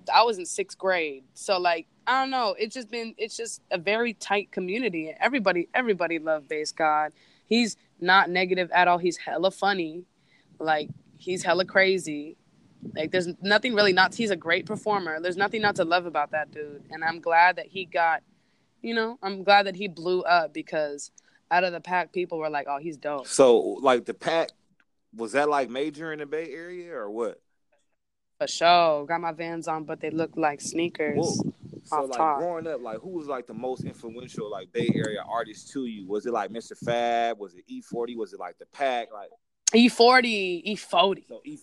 I was in sixth grade, so like I don't know. It's just been it's just a very tight community. Everybody everybody loved BasedGod. He's not negative at all. He's hella funny. Like he's hella crazy. Like there's nothing really not he's a great performer. There's nothing not to love about that dude. And I'm glad that he got you know, I'm glad that he blew up because out of the pack people were like, Oh, he's dope. So like the pack, was that like major in the Bay Area or what? For sure. Got my vans on, but they look like sneakers. Well, so like top. growing up, like who was like the most influential like Bay Area artist to you? Was it like Mr. Fab? Was it E40? Was it like the pack? Like E40, E40. so E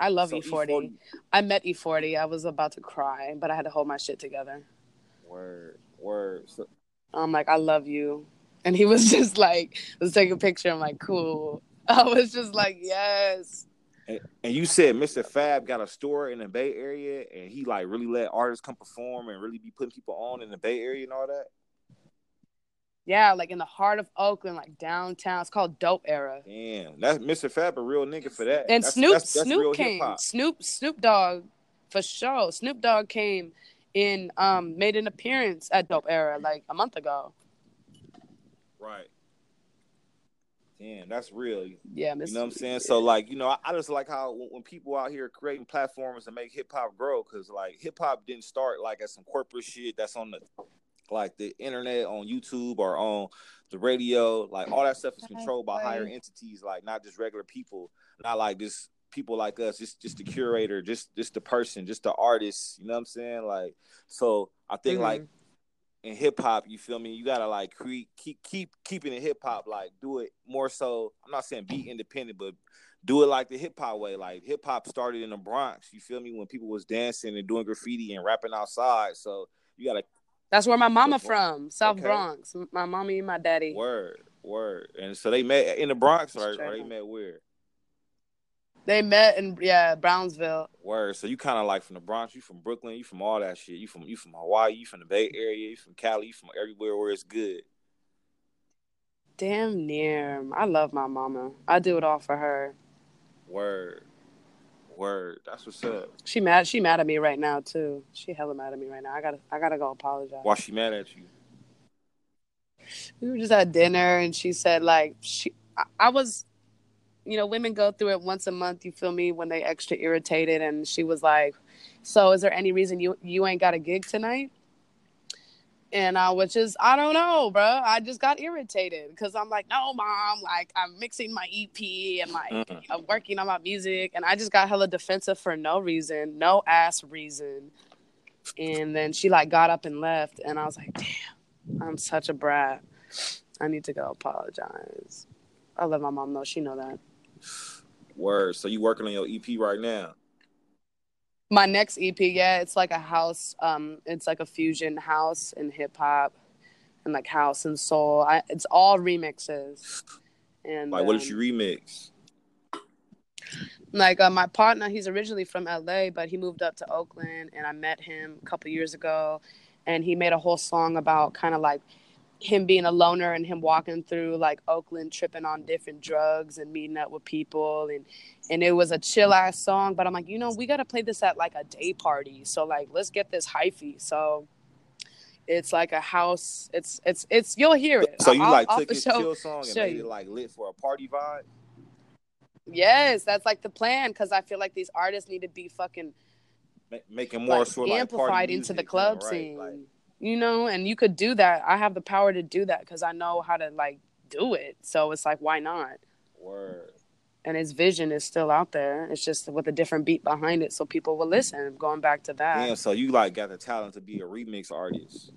I love so E40. I met E40. I was about to cry, but I had to hold my shit together. Word, word. So, I'm like, I love you. And he was *laughs* just like, let's take a picture. I'm like, cool. *laughs* I was just like, yes. And, and you said Mr. Fab got a store in the Bay Area, and he like really let artists come perform and really be putting people on in the Bay Area and all that. Yeah, like in the heart of Oakland, like downtown. It's called Dope Era. Damn, that's Mr. Fab, a real nigga for that. And That's- Snoop that's- that's Snoop came. hip-hop. Snoop Snoop Dogg for sure. Snoop Dogg came in um made an appearance at Dope Era like a month ago. Right. Damn, that's real. You Yeah, Miss, know what I'm saying? So like, you know, I, I just like how when, when people out here creating platforms to make hip hop grow, because like hip hop didn't start like as some corporate shit that's on the like the internet on YouTube or on the radio. Like all that stuff is controlled by higher entities, like not just regular people, not like just people like us, just just the curator, just just the person, just the artist. You know what I'm saying? Like, so I think Mhm. like in hip hop, you feel me? You gotta like create, keep keep keeping it hip hop, like do it more so. I'm not saying be independent, but do it like the hip hop way. Like hip hop started in the Bronx. You feel me? When people was dancing and doing graffiti and rapping outside. So you gotta That's where my mama from, South Okay. Bronx. My mommy and my daddy. word word. And so they met in the Bronx, right? Or they met where? They met in yeah Brownsville. Word. So you kind of like from the Bronx. You from Brooklyn. You from all that shit. You from you from Hawaii. You from the Bay Area. You from Cali. You from everywhere where it's good. Damn near. I love my mama. I do it all for her. Word. Word. That's what's up. She mad. She mad at me right now too. She hella mad at me right now. I gotta. I gotta go apologize. Why she mad at you? we were just at dinner and she said like she I, I was you know women go through it once a month you feel me when they extra irritated and she was like So is there any reason you you ain't got a gig tonight? And I was just, I don't know, bro. I just got irritated because I'm like, no, mom, like I'm mixing my EP and like Mm. I'm working on my music. And I just got hella defensive for no reason, no ass reason. And then she like got up and left. And I was like, damn, I'm such a brat. I need to go apologize. I let my mom know. She know that. Word. So you working on your EP right now? My next EP, yeah, it's like a house. Um, it's like a fusion house and hip hop, and like house and soul. I, it's all remixes. And Like, what did um, you remix? like uh, my partner he's originally from la but he moved up to oakland and i met him a couple years ago and he made a whole song about kind of like him being a loner and him walking through like oakland tripping on different drugs and meeting up with people and and it was a chill ass song but i'm like you know we got to play this at like a day party so like let's get this hyphy so it's like a house it's it's it's you'll hear it So you I'll- like I'll took his sure chill song and made you. it like lit for a party vibe? Yes, that's like the plan because I feel like these artists need to be fucking Ma- making more like sort of like amplified party into the club right? scene. Like, You know, and you could do that. I have the power to do that because I know how to like do it. So it's like, why not? word. And his vision is still out there. It's just with a different beat behind it, so people will listen. Going back to that, Damn, so you like got the talent to be a remix artist.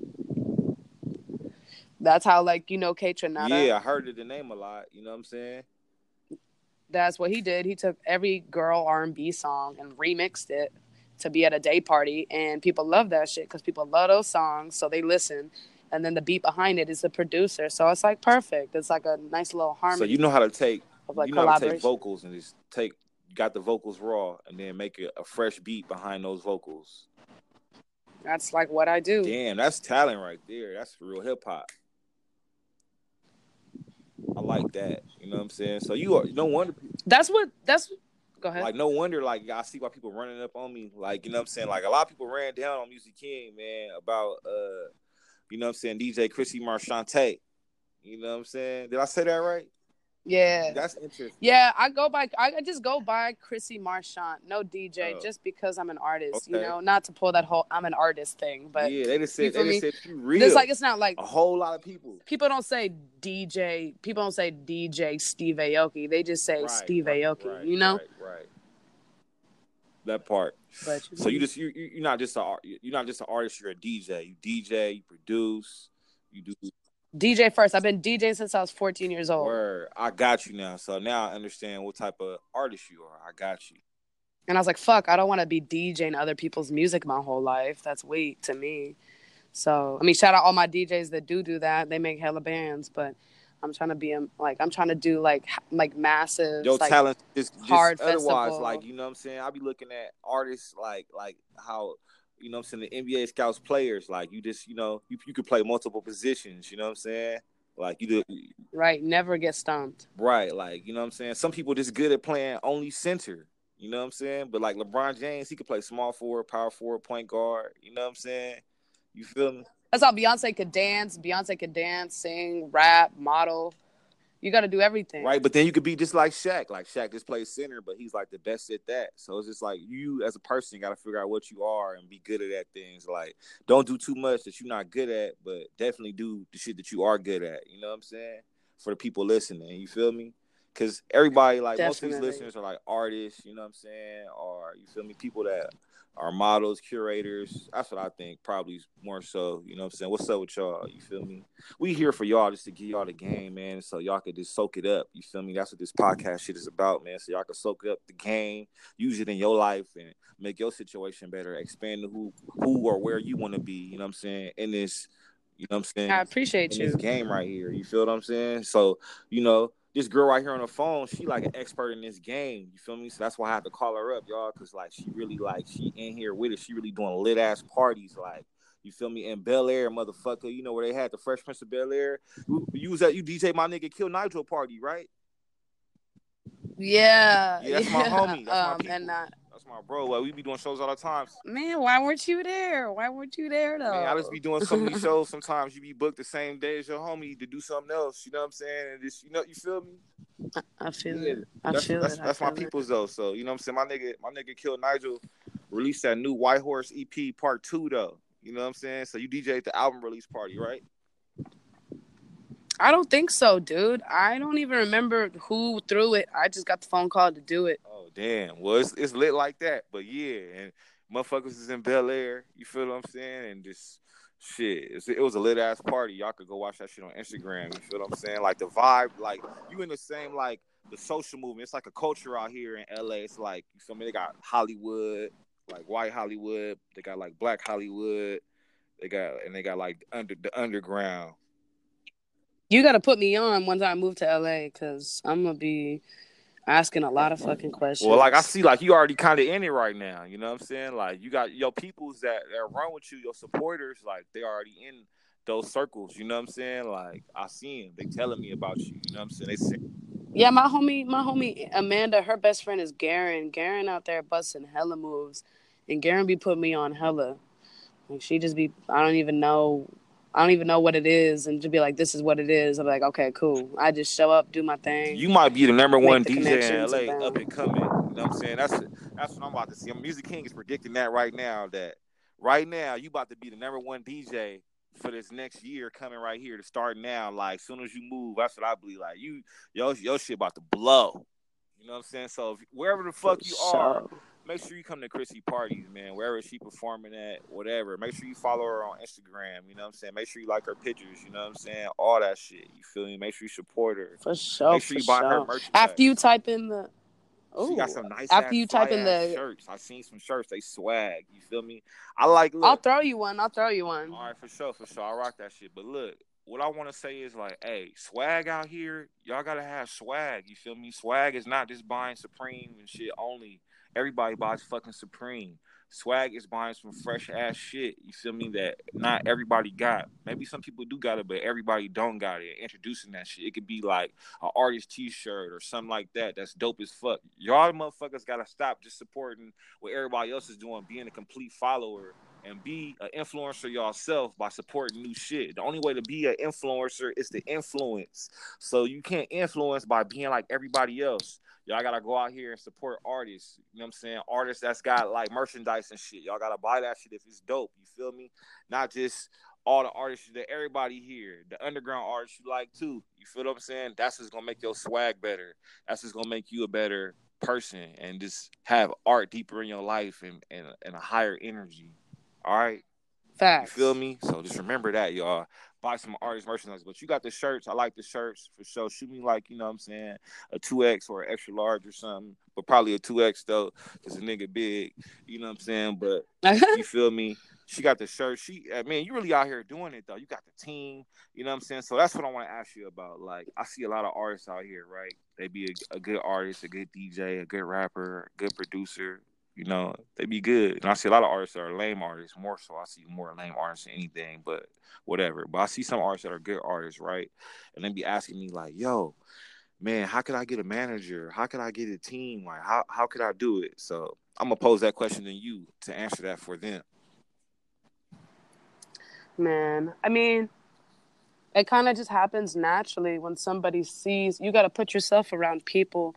that's how like you know K. Yeah, I heard of the name a lot. You know what I'm saying? that's what he did. He took every girl R and B song and remixed it to be at a day party, and people love that shit because people love those songs, so they listen. And then the beat behind it is the producer, so it's like perfect. It's like a nice little harmony So you know how to take like you know how to take vocals and just take got the vocals raw and then make a, a fresh beat behind those vocals. That's like what I do. Damn, that's talent right there. That's real hip hop. I like that. You know what I'm saying? So you are no wonder That's what. That's. Go ahead. like no wonder like I see why people running up on me. Like, you know what I'm saying? Like a lot of people ran down on Music King, man, about uh you know what I'm saying, DJ Chrissy Marchante. You know what I'm saying? Did I say that right? Yeah. That's interesting. Yeah, I go by. I just go by Chrissy Marchant, no DJ, Oh. just because I'm an artist. You know, not to pull that whole I'm an artist thing, but yeah, they just said they just said you real. it's like it's not like a whole lot of people. people don't say DJ. People don't say DJ Steve Aoki. They just say Right, Steve right, Aoki. right, you know, Right, right. That part. but So you just you you- you're not just a you're not just an artist. You're a DJ. You DJ. You produce. You do DJ first. I've been DJing since I was 14 years old, word. I got you now. So now I understand what type of artist you are. I got you. and I was like, "Fuck, I don't want to be DJing other people's music my whole life. That's weak to me." So I mean, shout out all my DJs that do do that. They make hella bands, but I'm trying to be a, like I'm trying to do like like massive Your like talent is just hard otherwise. festival. Like you know what I'm saying. I'll be looking at artists like like how. You know what I'm saying? The NBA scouts players, like you just, you know, you, you could play multiple positions, you know what I'm saying? Like you do right. Never get stumped. Right, like you know what I'm saying. Some people just good at playing only center. You know what I'm saying. But like LeBron James, he could play small forward, power forward, point guard. You know what I'm saying. You feel me? That's how Beyonce could dance. Beyonce could dance, sing, rap, model. You got to do everything. Right, but then you could be just like Shaq. Like Shaq just plays center, but he's like the best at that. So it's just like you as a person got to figure out what you are and be good at that things. Like don't do too much that you're not good at, but definitely do the shit that you are good at. You know what I'm saying? For the people listening, you feel me? Because everybody, like most of these listeners, are like artists. You know what I'm saying? Or you feel me? People that are models, curators. That's what I think. Probably more so. You know what I'm saying? What's up with y'all? You feel me? we here for y'all just to give y'all the game, man, so y'all could just soak it up. You feel me? That's what this podcast shit is about, man. So y'all can soak up the game, use it in your life, and make your situation better. Expand who, who or where you want to be. You know what I'm saying? In this, you know what I'm saying? I appreciate in you. this game right here. You feel what I'm saying? So, you know, this girl right here on the phone, she like an expert in this game. You feel me? So that's why I have to call her up, y'all, because like she really like she in here with it. She really doing lit ass parties, like you feel me? In Bel Air, motherfucker. You know where they had the Fresh Prince of Bel Air. You, you was at you DJ my nigga Kill Nigel party, right? Yeah. Yeah, that's my *laughs* homie. That's my um, people. and uh, That's my bro. Like we be doing shows all the time. man, why weren't you there? Why weren't you there though? Man, I just be doing so many shows. Sometimes you be booked the same day as your homie to do something else. You know what I'm saying? And just you know, you feel me? I feel Yeah, it. I that's feel that's, it. That's my feel it. people's though. So you know what I'm saying? My nigga, my nigga killed Nigel. release that new White Horse EP Part Two though. You know what I'm saying? So you DJ at the album release party, right? I don't think so, dude. I don't even remember who threw it. I just got the phone call to do it. Damn. Well, it's, it's lit like that, but yeah, and motherfuckers is in Bel Air. You feel what I'm saying? And just shit, it was a lit ass party. Y'all could go watch that shit on Instagram. You feel what I'm saying? Like the vibe, like you in the same like the social movement. It's like a culture out here in LA. It's like you feel me? They got Hollywood, like white Hollywood. They got like black Hollywood. They got and they got like under the underground. You got to put me on once I move to LA because I'm gonna be asking a lot of fucking questions. Well, like I see, like you already kind of in it right now. You know what I'm saying? Like you got your peoples that that run with you, your supporters, like they already in those circles. You know what I'm saying? Like I see them. They telling me about you. You know what I'm saying? They say. Yeah, my homie, my homie Amanda, her best friend is Garen. Garen out there busting hella moves, and Garen be putting me on hella. Like she just be, I don't even know I don't even know what it is, and to be like, this is what it is. I'm like, okay, cool. I just show up, do my thing. You might be the number one DJ in LA, up and coming. You know what I'm saying? That's that's what I'm about to see. Music King is predicting that right now. That right now you about to be the number one DJ for this next year coming right here to start now. Like, soon as you move, that's what I believe. Like, you, yo, your shit about to blow. You know what I'm saying? So if, wherever the fuck you are, make sure you come to Chrissy parties, man. Wherever she performing at, whatever. Make sure you follow her on Instagram. You know what I'm saying? Make sure you like her pictures. You know what I'm saying? All that shit. You feel me? Make sure you support her. For sure. Make sure you buy sure. her merchandise. After you type in the. Ooh, she got some nice. After you type in the shirts, I seen some shirts. They swag. You feel me? I like. Look, I'll throw you one. I'll throw you one. All right, for sure, for sure. I rock that shit. But look, what I want to say is like, hey, swag out here, y'all gotta have swag. You feel me? Swag is not just buying Supreme and shit only. Everybody buys fucking Supreme. Swag is buying some fresh ass shit. You feel me? That not everybody got. Maybe some people do got it, but everybody don't got it. Introducing that shit. It could be like an artist T-shirt or something like that. That's dope as fuck. Y'all motherfuckers gotta stop just supporting what everybody else is doing, being a complete follower and be an influencer yourself by supporting new shit. The only way to be an influencer is to influence. So you can't influence by being like everybody else. Y'all gotta go out here and support artists. You know what I'm saying? Artists that's got like merchandise and shit. Y'all gotta buy that shit if it's dope. You feel me? Not just all the artists that everybody here, the underground artists you like too. You feel what I'm saying? That's just gonna make your swag better. That's just gonna make you a better person and just have art deeper in your life and, and, and a higher energy. All right. Facts. You feel me? So just remember that, y'all. Buy some artist merchandise. But you got the shirts. I like the shirts for sure. Shoot me like, you know what I'm saying, a 2X or an extra large or something. But probably a 2X though, because a nigga big. You know what I'm saying? But *laughs* you feel me? She got the shirt. She, I mean, you really out here doing it though. You got the team. You know what I'm saying? So that's what I want to ask you about. Like, I see a lot of artists out here, right? They be a, a good artist, a good DJ, a good rapper, a good producer, you know, they be good. And I see a lot of artists that are lame artists, more so. I see more lame artists than anything, but whatever. But I see some artists that are good artists, right? And they be asking me like, "Yo, man, how could I get a manager? How could I get a team? Like, how how could I do it?" So I'm gonna pose that question to you to answer that for them. Man, I mean, it kind of just happens naturally when somebody sees you got to put yourself around people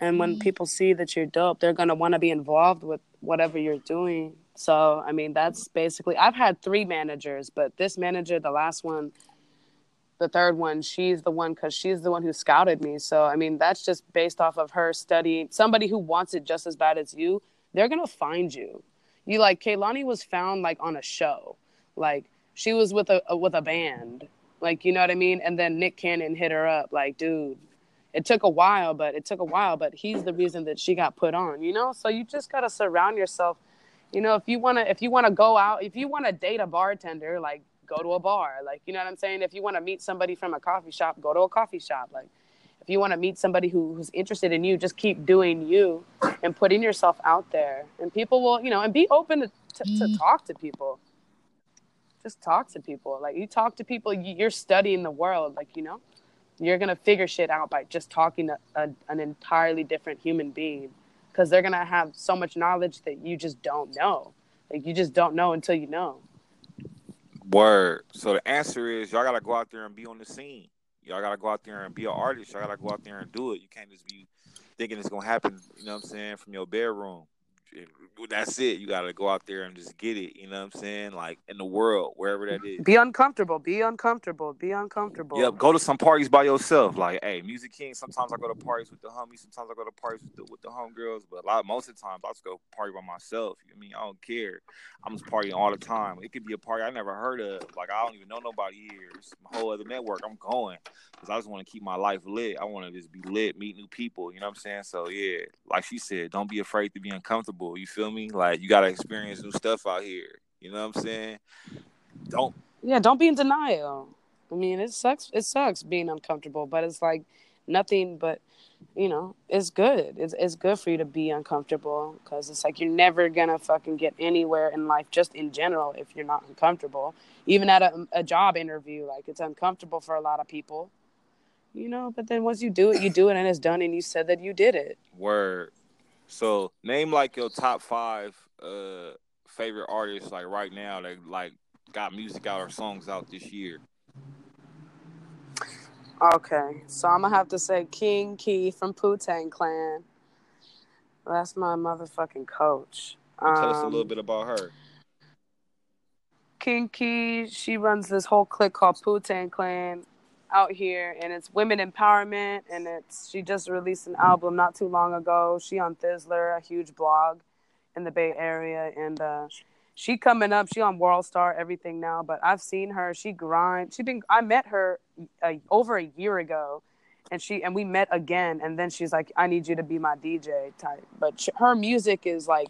and when mm-hmm. people see that you're dope they're going to want to be involved with whatever you're doing. So i mean that's basically i've had three managers but this manager the last one the third one she's the one because she's the one who scouted me. So i mean that's just based off of her studying somebody who wants it just as bad as you they're going to find you. You like Kehlani was found like on a show. Like she was with a, a with a band. Like you know what i mean? And then nick cannon hit her up like dude it took a while, but it took a while, but he's the reason that she got put on, you know? So you just got to surround yourself. You know, if you want to if you want to go out, if you want to date a bartender, like go to a bar. Like, you know what I'm saying? If you want to meet somebody from a coffee shop, go to a coffee shop. Like if you want to meet somebody who, who's interested in you, just keep doing you and putting yourself out there. And people will, you know, and be open to, to, to mm. talk to people. Just talk to people. Like you talk to people, you're studying the world, like, you know? You're gonna figure shit out by just talking to a, an entirely different human being because they're gonna have so much knowledge that you just don't know. Like you just don't know until you know. Word. So the answer is y'all gotta go out there and be on the scene. Y'all gotta go out there and be an artist. Y'all gotta go out there and do it. You can't just be thinking it's gonna happen you know what i'm saying from your bedroom that's it. You got to go out there and just get it. You know what I'm saying? Like in the world, wherever that is. Be uncomfortable. Be uncomfortable. Be uncomfortable. Yep. Go to some parties by yourself. Like, hey, Music King. Sometimes I go to parties with the homies. Sometimes I go to parties with the with the homegirls. But a lot, most of the times, I just go party by myself. You know I mean? I don't care. I'm just partying all the time. It could be a party I never heard of. Like I don't even know nobody here. It's my whole other network. I'm going because I just want to keep my life lit. I want to just be lit, meet new people. You know what I'm saying? So yeah, like she said, don't be afraid to be uncomfortable. You feel me? Like you gotta experience new stuff out here. You know what I'm saying? Don't. Yeah, don't be in denial. I mean, it sucks. It sucks being uncomfortable, but it's like nothing but you know, it's good. It's it's good for you to be uncomfortable because it's like you're never gonna fucking get anywhere in life, just in general, if you're not uncomfortable. Even at a, a job interview, like it's uncomfortable for a lot of people, you know. But then once you do it, you do it, and it's done, and you said that you did it. Word. So name like your top five uh favorite artists like right now that like got music out or songs out this year. Okay, so I'm gonna have to say King Key from Tang Clan. That's my motherfucking coach. Um, tell us a little um, bit about her. King Key, she runs this whole clique called Tang Clan out here, and it's women empowerment. And it's she just released an album not too long ago. She on Thizzler, a huge blog in the Bay Area, and uh, she coming up. She on World Star, everything now. But I've seen her. She grind. She been. I met her uh, over a year ago, and she and we met again. And then she's like, "I need you to be my DJ type." But she, her music is like,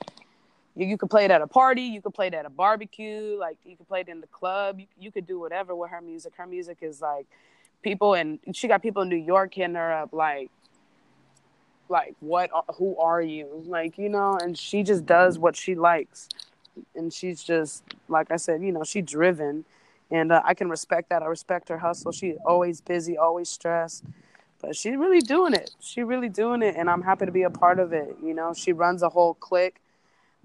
you, you could play it at a party. You could play it at a barbecue. Like you could play it in the club. You, you could do whatever with her music. Her music is like people and she got people in New York hitting her up like like what who are you like you know and she just does what she likes and she's just like I said, you know, she driven, and uh, I can respect that. I respect her hustle. She's always busy, always stressed, but she's really doing it. She really doing it, and I'm happy to be a part of it. You know, she runs a whole clique,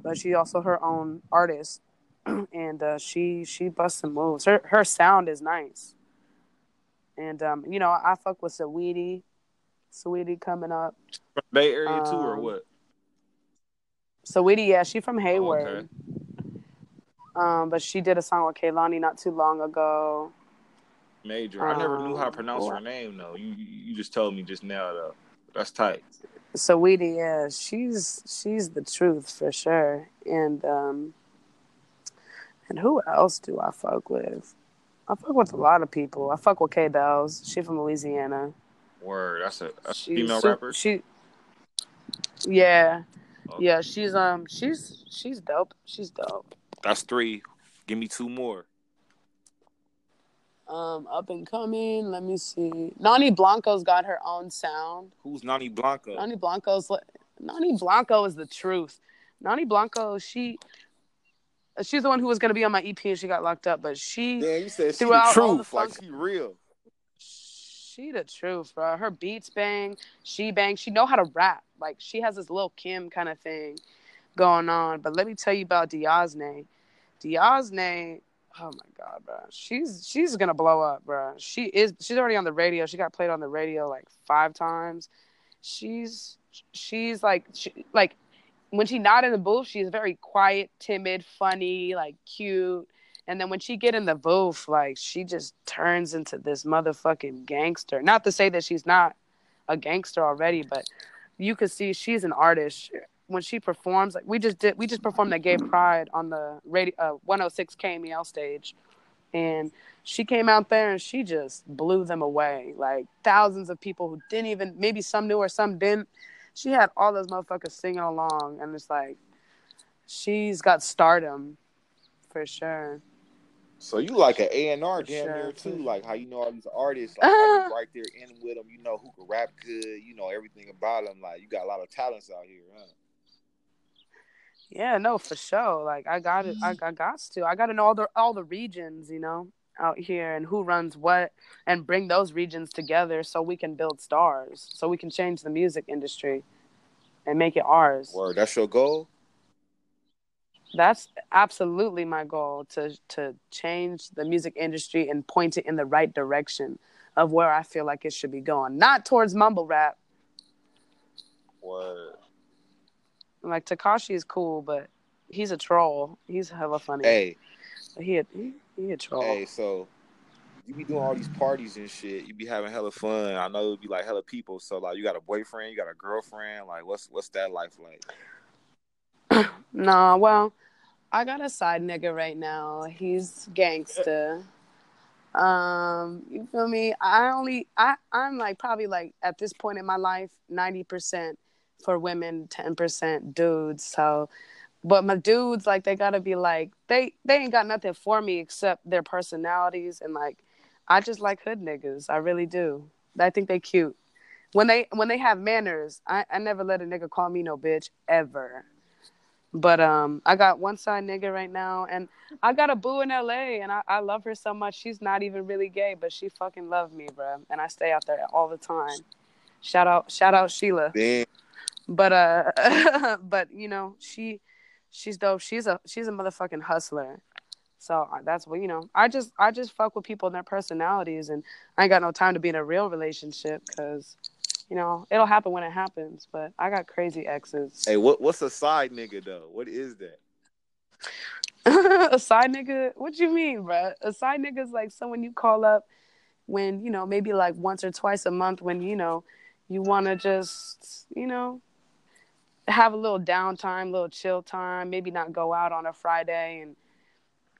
but she also her own artist, *clears throat* and uh, she she busts some moves. Her her sound is nice, and um, you know, I fuck with Saweetie, Saweetie coming up. Bay Area um, too, or um, what? Saweetie, yeah, she from Hayward. Oh, okay. Um, but she did a song with Kehlani not too long ago. Major. I never knew how to um, pronounce her name though. You you just told me just now though. That's tight. Saweetie, yeah, she's she's the truth for sure. And um and who else do I fuck with? I fuck with a lot of people. I fuck with K Bells. She from Louisiana. Word. That's a, a female she, rapper. She Yeah. Okay. Yeah, she's um she's she's dope. She's dope. That's three. Give me two more. Um, up and coming. Let me see. Nani Blanco's got her own sound. Who's Nani Blanco? Nani Blanco's Nani Blanco is the truth. Nani Blanco, she she's the one who was gonna be on my EP and she got locked up, but she Yeah, you said she the truth, the like she real. She the truth, bro. Her beats bang, she bang, she know how to rap. Like she has this Lil Kim kind of thing going on. But let me tell you about Diosne. Diosne, oh my god, bro, she's she's gonna blow up, bro. She is. She's already on the radio. She got played on the radio like five times. She's she's like she, like when she's not in the booth, she's very quiet, timid, funny, like cute. And then when she get in the booth, like she just turns into this motherfucking gangster. Not to say that she's not a gangster already, but you could see she's an artist when she performs like we just did we just performed at gay pride on the radio uh, 106 kmel stage and she came out there and she just blew them away like thousands of people who didn't even maybe some knew or some didn't she had all those motherfuckers singing along and it's like she's got stardom for sure so you like an A and R damn sure. near too, like how you know all these artists, like *laughs* right there in with them. You know who can rap good. You know everything about them. Like you got a lot of talents out here, huh? Yeah, no, for sure. Like I got it. I. Mm. I got to. I got to know all the all the regions, you know, out here and who runs what, and bring those regions together so we can build stars, so we can change the music industry, and make it ours. Word, that's your goal. That's absolutely my goal to to change the music industry and point it in the right direction of where I feel like it should be going, not towards mumble rap. Word. Like Tekashi is cool, but he's a troll. He's hella funny. Hey, he a, he, he a troll. hey, so you be doing all these parties and shit. You be having hella fun. I know it would be like hella people. So like, you got a boyfriend, you got a girlfriend. Like, what's what's that life like? *clears throat* nah, well, I got a side nigga right now. He's gangster. Um, you feel me? I only I I'm like probably like at this point in my life, ninety percent for women, ten percent dudes. So, but my dudes like they gotta be like they they ain't got nothing for me except their personalities and like I just like hood niggas. I really do. I think they cute. When they when they have manners, I, I never let a nigga call me no bitch ever. But um, I got one side nigga right now, and I got a boo in LA, and I, I love her so much. She's not even really gay, but she fucking love me, bro. And I stay out there all the time. Shout out, shout out Sheila. Damn. But uh, *laughs* but you know she, she's dope. She's a she's a motherfucking hustler. So that's what you know. I just I just fuck with people and their personalities, and I ain't got no time to be in a real relationship because you know, it'll happen when it happens. But I got crazy exes. Hey, what what's a side nigga though? What is that? *laughs* a side nigga? What you mean, bro? A side nigga is like someone you call up when you know maybe like once or twice a month when you know you want to just you know have a little downtime, little chill time. Maybe not go out on a Friday and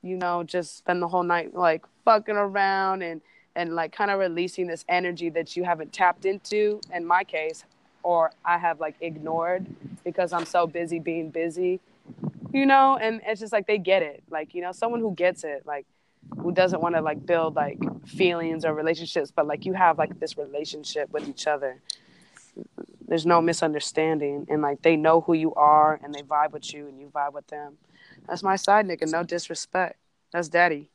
you know just spend the whole night like fucking around and and like kind of releasing this energy that you haven't tapped into in my case or I have like ignored because I'm so busy being busy, you know, and it's just like they get it. Like, you know, someone who gets it, like who doesn't want to like build like feelings or relationships, but like you have like this relationship with each other. There's no misunderstanding and like they know who you are and they vibe with you and you vibe with them. That's my side nigga, no disrespect. That's daddy.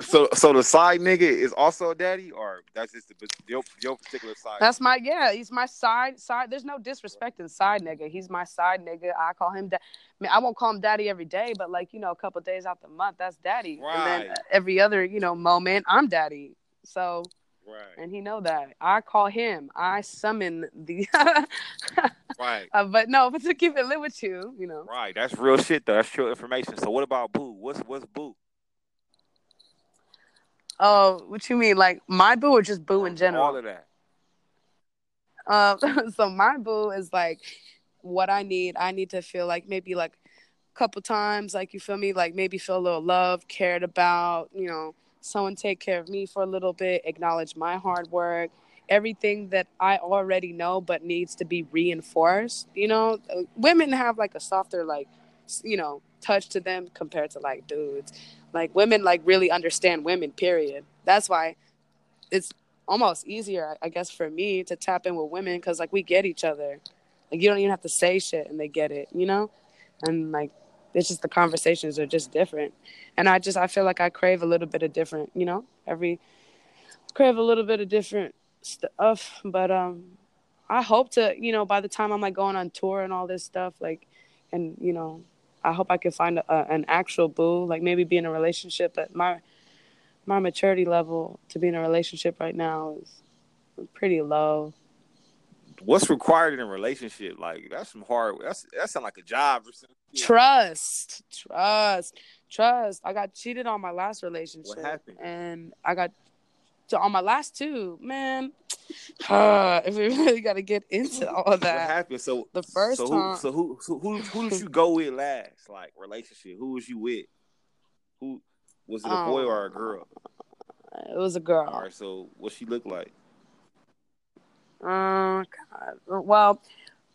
So, so the side nigga is also a daddy, or that's just the, your, your particular side. That's my yeah. He's my side side. There's no disrespect in side nigga. He's my side nigga. I call him dad. I mean, I won't call him daddy every day, but like you know, a couple days out the month, that's daddy. Right. And then every other you know moment, I'm daddy. So. Right. And he know that I call him. I summon the. *laughs* right. Uh, but no, but to keep it lit with you, you know. Right. That's real shit though. That's true information. So what about Boo? What's what's Boo? Oh, what you mean? Like my boo or just boo in general? All of that. Um, *laughs* so my boo is like what I need. I need to feel like maybe like a couple times, like you feel me, like maybe feel a little love, cared about, you know, someone take care of me for a little bit, acknowledge my hard work, everything that I already know but needs to be reinforced. You know, uh, women have like a softer like, you know, touch to them compared to like dudes. Like women like really understand women, period. That's why it's almost easier, I guess, for me to tap in with women because like we get each other. Like you don't even have to say shit and they get it, you know? And like it's just the conversations are just different. And I just I feel like I crave a little bit of different, you know, every crave a little bit of different stuff. But um I hope to, you know, by the time I'm like going on tour and all this stuff, like and you know, I hope I can find a, an actual boo, like maybe be in a relationship. But my my maturity level to be in a relationship right now is pretty low. What's required in a relationship? Like that's some hard. That's that sound like a job or something. Trust, trust, trust. I got cheated on my last relationship. What happened? And I got to, on my last two, man. Uh, *sighs* if we *laughs* really got to get into all of that, what happened? So the first so time, who, so who, so who, who did *laughs* you go with last? Like relationship? Who was you with? Who was it? A boy or a girl? It was a girl. All right. So what she look like? Um, God. well,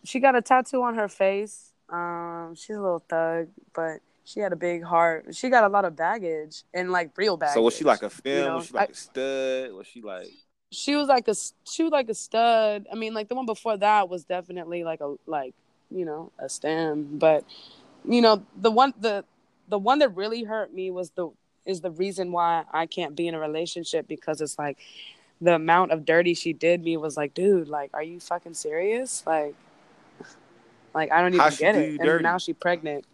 she got a tattoo on her face. Um, she's a little thug, but she had a big heart. She got a lot of baggage and like real baggage. So was she like a film? you know? Was she like I- a stud? Was she like? she was like a she was like a stud. I mean, like the one before that was definitely like a like you know a stem, but you know the one the the one that really hurt me was the is the reason why I can't be in a relationship because it's like the amount of dirty she did me was like, dude, like, are you fucking serious? Like, like I don't even How get it. And dirty? now she pregnant.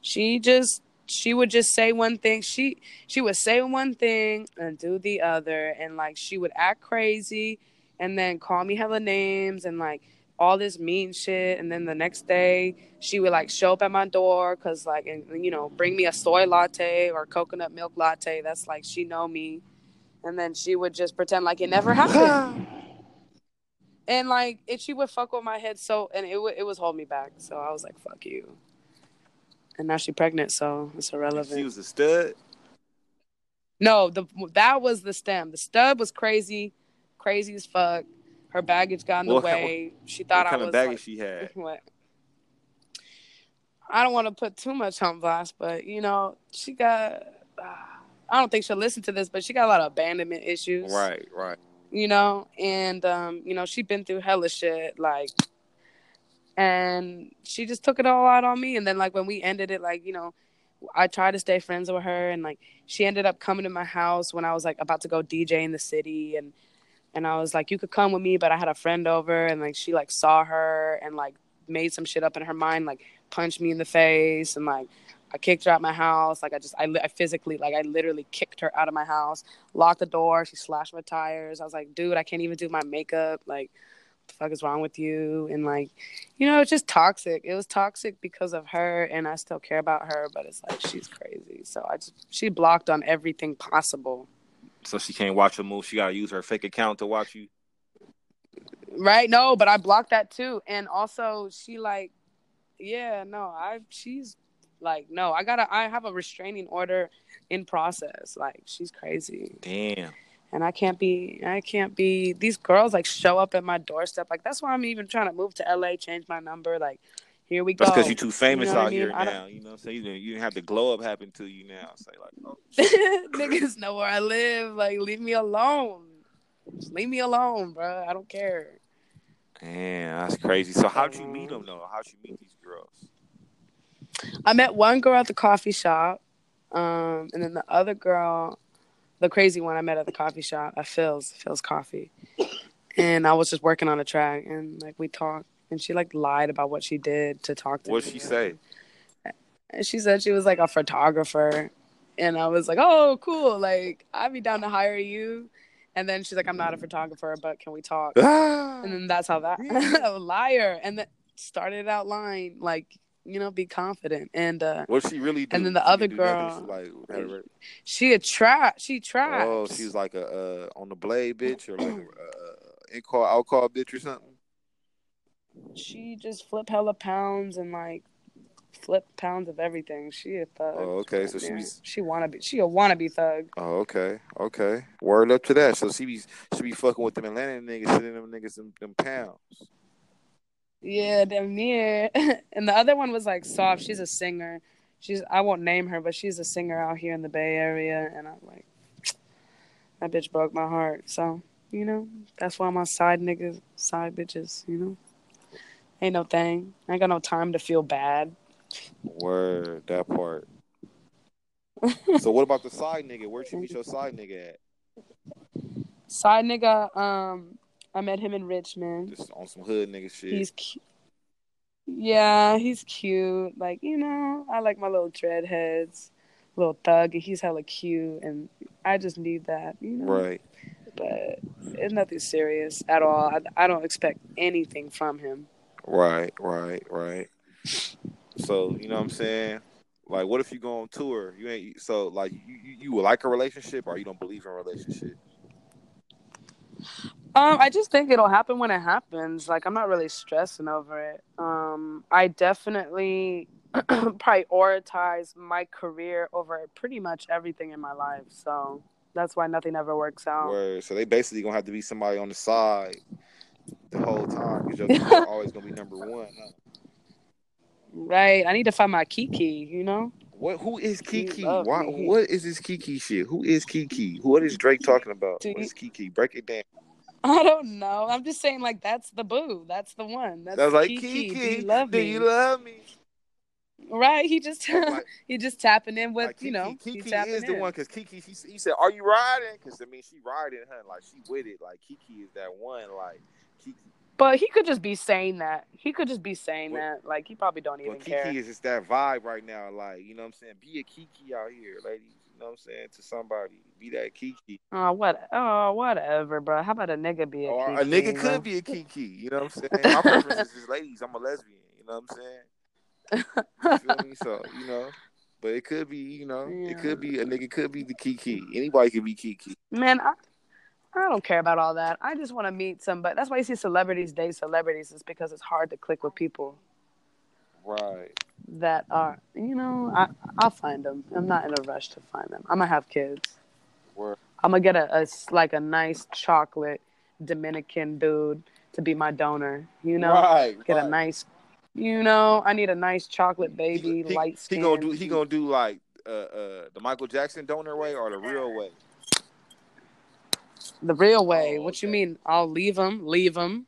She just she would just say one thing. She she would say one thing and do the other, and like she would act crazy, and then call me hella names and like all this mean shit and then the next day she would like show up at my door because like and you know bring me a soy latte or coconut milk latte that's like she know me and then she would just pretend like it never *sighs* happened and like it she would fuck with my head so and it, would it was hold me back so i was like fuck you and now she's pregnant so it's irrelevant She was a stud. no the that was the stem the stud was crazy crazy as fuck her baggage got in the What- way she What thought kind i was of baggage like, she had? *laughs* what I don't want to put too much on blast, but you know, she got. Uh, I don't think she'll listen to this, but she got a lot of abandonment issues, Right, right. You know, and um, you know, she'd been through hella shit, like, and she just took it all out on me. And then, like, when we ended it, like, you know, I tried to stay friends with her, and like, she ended up coming to my house when I was like about to go DJ in the city, and and I was like, you could come with me, but I had a friend over, and like, she like saw her and like made some shit up in her mind, like punched me in the face, and like. I kicked her out my house. Like I just, I, I physically, like I literally kicked her out of my house, locked the door. She slashed my tires. I was like, dude, I can't even do my makeup. Like, what the fuck is wrong with you? And like, you know, it's just toxic. It was toxic because of her, and I still care about her, but it's like she's crazy. So I just, she blocked on everything possible. So she can't watch a move. She gotta use her fake account to watch you. Right? No, but I blocked that too. And also, she like, yeah, no, I, she's like, no, I gotta, I have a restraining order in process. Like, she's crazy. Damn. and I can't be I can't be these girls like show up at my doorstep like that's why I'm even trying to move to LA change my number like here we go That's because you're too famous know what I out here mean? I now. You know what I'm saying? You you didn't have the glow up happen to you now. Say like, oh, *laughs* niggas know where I live like leave me alone just leave me alone bro I don't care damn, that's crazy. So how'd you meet them though? How'd you meet these girls? I met one girl at the coffee shop um and then the other girl the crazy one I met at the coffee shop at Philz Philz Coffee and I was just working on a track and like we talked and she like lied about what she did to talk to What'd me. she say? And she said she was like a photographer. And I was like, oh, cool. Like, I'd be down to hire you. And then she's like, I'm not a photographer, but can we talk? *gasps* And then that's how that *laughs* Yeah. liar. And then started out lying, like, you know, be confident. And uh, what she really do? And then the She other girl- She, like, her- she a trap. She traps. oh, she was like a uh, on the blade bitch or like a uh, in call out call bitch or something. she just flip hella pounds and like flip pounds of everything. She a thug. Oh, okay, so she she wanna be she a wannabe thug. Oh, okay, okay. Word up to that. So she be she be fucking with them Atlanta niggas, sending them niggas them, them pounds. Yeah, damn near. *laughs* and the other one was like soft. She's a singer. She's I won't name her, but she's a singer out here in the Bay Area. And I'm like, *tsk* that bitch broke my heart. So you know, that's why I'm side niggas, side bitches. You know, ain't no thing. I ain't got no time to feel bad. Word that part. *laughs* so what about the side nigga? Where'd you meet your side nigga at? Side nigga, um, I met him in Richmond. Just on some hood nigga shit. He's cute. Yeah, he's cute. Like, you know, I like my little dreadheads, little thug. He's hella cute, and I just need that, you know. right. But it's nothing serious at all. I, I don't expect anything from him. Right, right, right. So you know what I'm saying? Like, what if you go on tour? You ain't so like you you, you would like a relationship or you don't believe in a relationship? Um, I just think it'll happen when it happens. Like, I'm not really stressing over it. Um, I definitely *clears throat* prioritize my career over pretty much everything in my life. So that's why nothing ever works out. Where so they basically gonna have to be somebody on the side the whole time because you're *laughs* always gonna be number one. huh? Right. I need to find my Kiki, you know? What? Who is Kiki? Why? What is this Kiki shit? Who is Kiki? What is Drake talking about? Do What you- is Kiki? Break it down. I don't know. I'm just saying, like, that's the boo. That's the one. That's That was like Kiki. Kiki. Do you love do me? you love me? right. He just Like- *laughs* he just tapping in with like you know. Kiki, Kiki is the one because Kiki. He, he said, "Are you riding?" Because I mean, she riding, huh? Like she with it. Like Kiki is that one. Like Kiki. But he could just be saying that. He could just be saying What- that. Like he probably don't even But Kiki care. is just that vibe right now. Like, you know what I'm saying? Be a Kiki out here, ladies. You know what I'm saying? To somebody. Be that Kiki. Oh what? Oh whatever, bro. How about a nigga be a or Kiki, a nigga could be a *laughs* Kiki. You know what I'm saying? My preference is just ladies. I'm a lesbian. You know what I'm saying? You feel me? So, you know. But it could be, you know, it could be a nigga could be the Kiki. Anybody could be Kiki. Man, I, I don't care about all that. I just want to meet somebody. That's why you see celebrities date celebrities. Is because it's hard to click with people Right. that are, you know, I I'll find them. I'm not in a rush to find them. I'm gonna have kids. Word. I'm gonna get a, a s- like a nice chocolate Dominican dude to be my donor. You know, right. get right. a nice, you know, I need a nice chocolate baby, he, light he skin. gonna do he gonna do like uh uh the Michael Jackson donor way or the real way. the real way. Oh, what you mean? I'll leave him, leave him.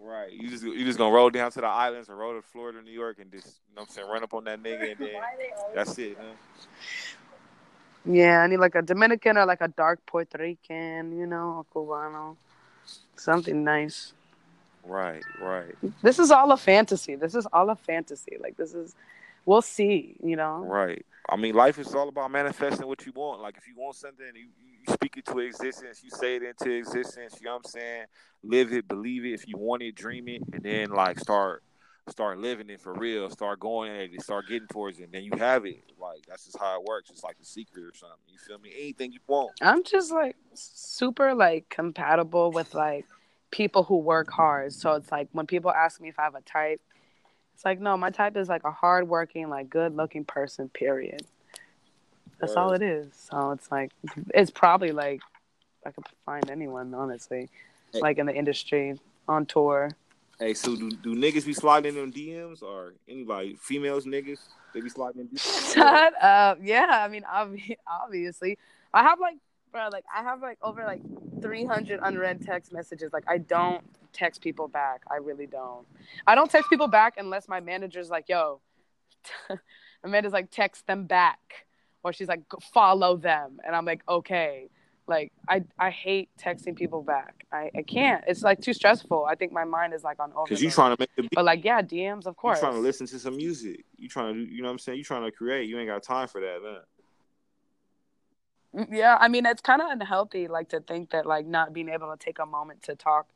Right. You just you just gonna roll down to the islands or roll to Florida, New York, and just you know what I'm saying run up on that nigga and then that's it. Huh? Yeah, I need like a Dominican or like a dark Puerto Rican, you know, a Cubano, something nice. Right. Right. This is all a fantasy. This is all a fantasy. Like this is, we'll see. You know. Right. I mean, life is all about manifesting what you want. Like, if you want something, you, you speak it to existence. You say it into existence. You know what I'm saying? Live it, believe it. If you want it, dream it, and then like start, start living it for real. Start going at it. Start getting towards it. And then you have it. Like that's just how it works. It's like a secret or something. You feel me? Anything you want. I'm just like super like compatible with like people who work hard. So it's like when people ask me if I have a type, it's like no, my type is like a hardworking, like good looking person. Period. That's all it is. So it's like it's probably like I could find anyone honestly, like in the industry on tour. Hey, so do, do niggas be sliding in them DMs or anybody, females, niggas, they be sliding in DMs? Shut up. Yeah, I mean, obvi- *laughs* obviously, I have like, bro, like I have like over like 300 unread text messages. Like I don't text people back. I really don't. I don't text people back unless my manager's like, yo, *laughs* Amanda's like, text them back, or she's like, follow them, and I'm like, okay. Like I, I hate texting people back. I, I can't. It's like too stressful. I think my mind is like on overload. Because you trying to make the. But like, yeah, DMs, of You course. trying to listen to some music. You trying to you know what I'm saying? You trying to create. You ain't got time for that, man. Mm, yeah, I mean it's kind of unhealthy, like to think that like not being able to take a moment to talk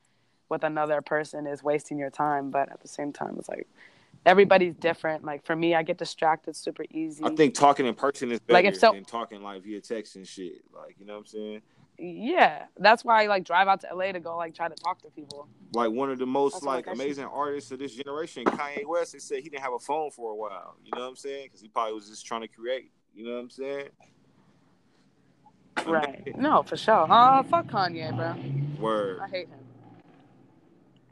with another person is wasting your time. But at the same time, it's like everybody's different. Like for me, I get distracted super easy. I think talking in person is better Like, if so- than talking like via text and shit. Like, you know what I'm saying? yeah, that's why I like drive out to LA to go like try to talk to people. Like one of the most That's like should- amazing artists of this generation, Kanye West, they said he didn't have a phone for a while. You know what I'm saying? Because he probably was just trying to create. You know what I'm saying? Right? *laughs* No, for sure. Uh, fuck Kanye, bro. Word, I hate him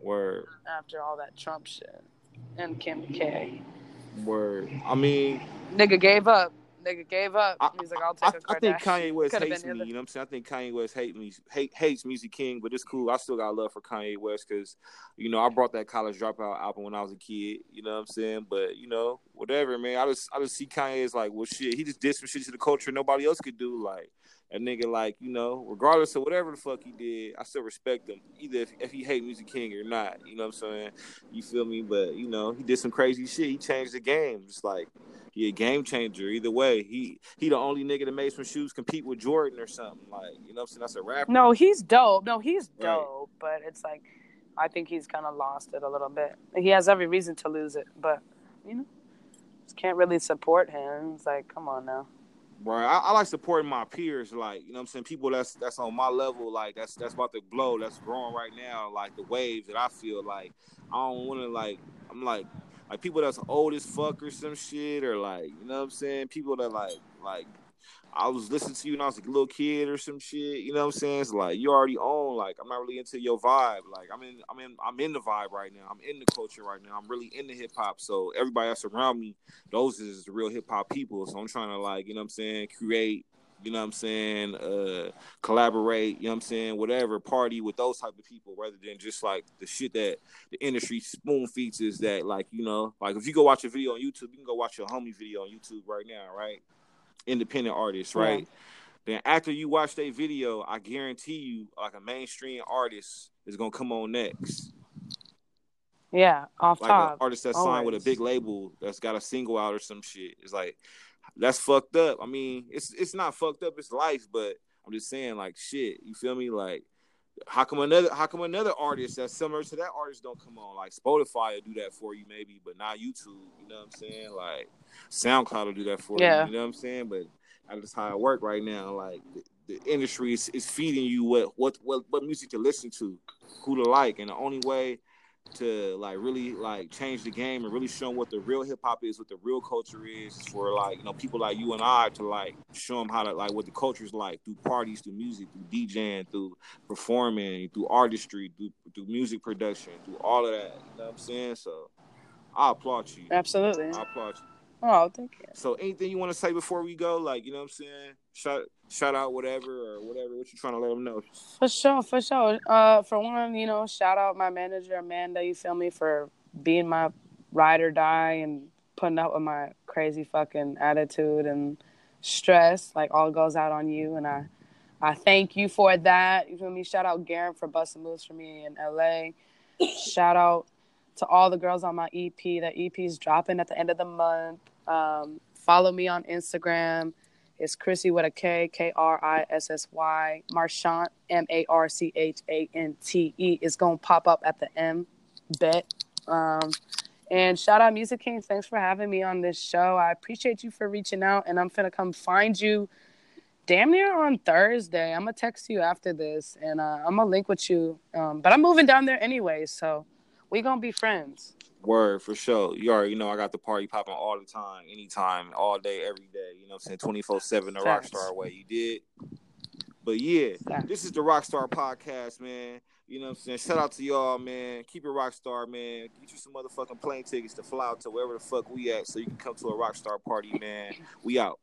word, after all that Trump shit and Kim K. word. I mean, Nigga gave up. Nigga gave up. He's like, I'll I, take a I think Kanye West Could've hates me. either. You know what I'm saying? I think Kanye West hate me, hate, hates Music King, but it's cool. I still got love for Kanye West because, you know, I brought that College Dropout album when I was a kid. You know what I'm saying? But you know, whatever, man. I just, I just see Kanye as like, well, shit. He just did some shit to the culture nobody else could do. Like a nigga, like you know, regardless of whatever the fuck he did, I still respect him, either if, if he hate Music King or not. You know what I'm saying? You feel me? But you know, he did some crazy shit. He changed the game. It's like he a game changer. Either way, he he the only nigga that made some shoes compete with Jordan or something. Like you know what I'm saying? That's a rapper. No, he's dope. No, he's Right. dope, but it's like I think he's kind of lost it a little bit. He has every reason to lose it, but you know, just can't really support him. It's like, come on now. Right. I, I like supporting my peers, like, you know I'm saying? People that's that's on my level, like that's that's about to blow, that's growing right now, like the waves that I feel like I don't wanna like I'm like like people that's old as fuck or some shit or like, you know what I'm saying? People that like like I was listening to you when I was a little kid or some shit, you know what I'm saying? It's like you already own, like I'm not really into your vibe. Like I'm in I'm in I'm in the vibe right now. I'm in the culture right now. I'm really into hip hop. So everybody that's around me, those is the real hip hop people. So I'm trying to like, you know what I'm saying, create, you know what I'm saying, uh collaborate, you know what I'm saying, whatever, party with those type of people rather than just like the shit that the industry spoon feeds is that like, you know, like if you go watch a video on YouTube, you can go watch your homie video on YouTube right now, right? Independent artists, right? Then after you watch that video, I guarantee you, like a mainstream artist is gonna come on next. Yeah, off like top. an artist that's signed with a big label that's got a single out or some shit. It's like that's fucked up. I mean, it's it's not fucked up. It's life, but I'm just saying, like shit. You feel me? Like how come another how come another artist that's similar to that artist don't come on? Like Spotify will do that for you maybe, but not YouTube. You know what I'm saying? Like SoundCloud will do that for Yeah. you. You know what I'm saying? But that's how it work right now. Like the, the industry is, is feeding you what what what what music to listen to, who to like, and the only way to like really like change the game and really show them what the real hip hop is, what the real culture is, for like you know people like you and I to like show them how to like what the culture is like through parties, through music, through DJing, through performing, through artistry, through through music production, through all of that. You know what I'm saying? So I applaud you. Absolutely. I applaud you. Oh, thank you. So anything you want to say before we go? Like, you know what I'm saying? Shout shout out whatever or whatever. What you trying to let them know? For sure, for sure. Uh, for one, you know, shout out my manager Amanda. You feel me for being my ride or die and putting up with my crazy fucking attitude and stress. Like all goes out on you, and I, I thank you for that. You feel me? Shout out Garen for busting moves for me in LA. *coughs* shout out to all the girls on my EP. That EP is dropping at the end of the month. Um, follow me on Instagram. It's Chrissy with a K, K R I S S Y. Marchant, M A R C H A N T E. is going to pop up at the M. Bet. Um, and shout out Music King. Thanks for having me on this show. I appreciate you for reaching out, and I'm going to come find you damn near on Thursday. I'm going to text you after this, and uh, I'm going to link with you. Um, but I'm moving down there anyway, so we going to be friends. Word for sure. You already know I got the party popping all the time, anytime, all day, every day. You know I'm saying? 24 7 the Facts. Rockstar way. You did? But yeah, this is the Rockstar Podcast, man. You know what I'm saying? Shout out to y'all, man. Keep it Rockstar, man. Get you some motherfucking plane tickets to fly out to wherever the fuck we at so you can come to a Rockstar party, man. We out.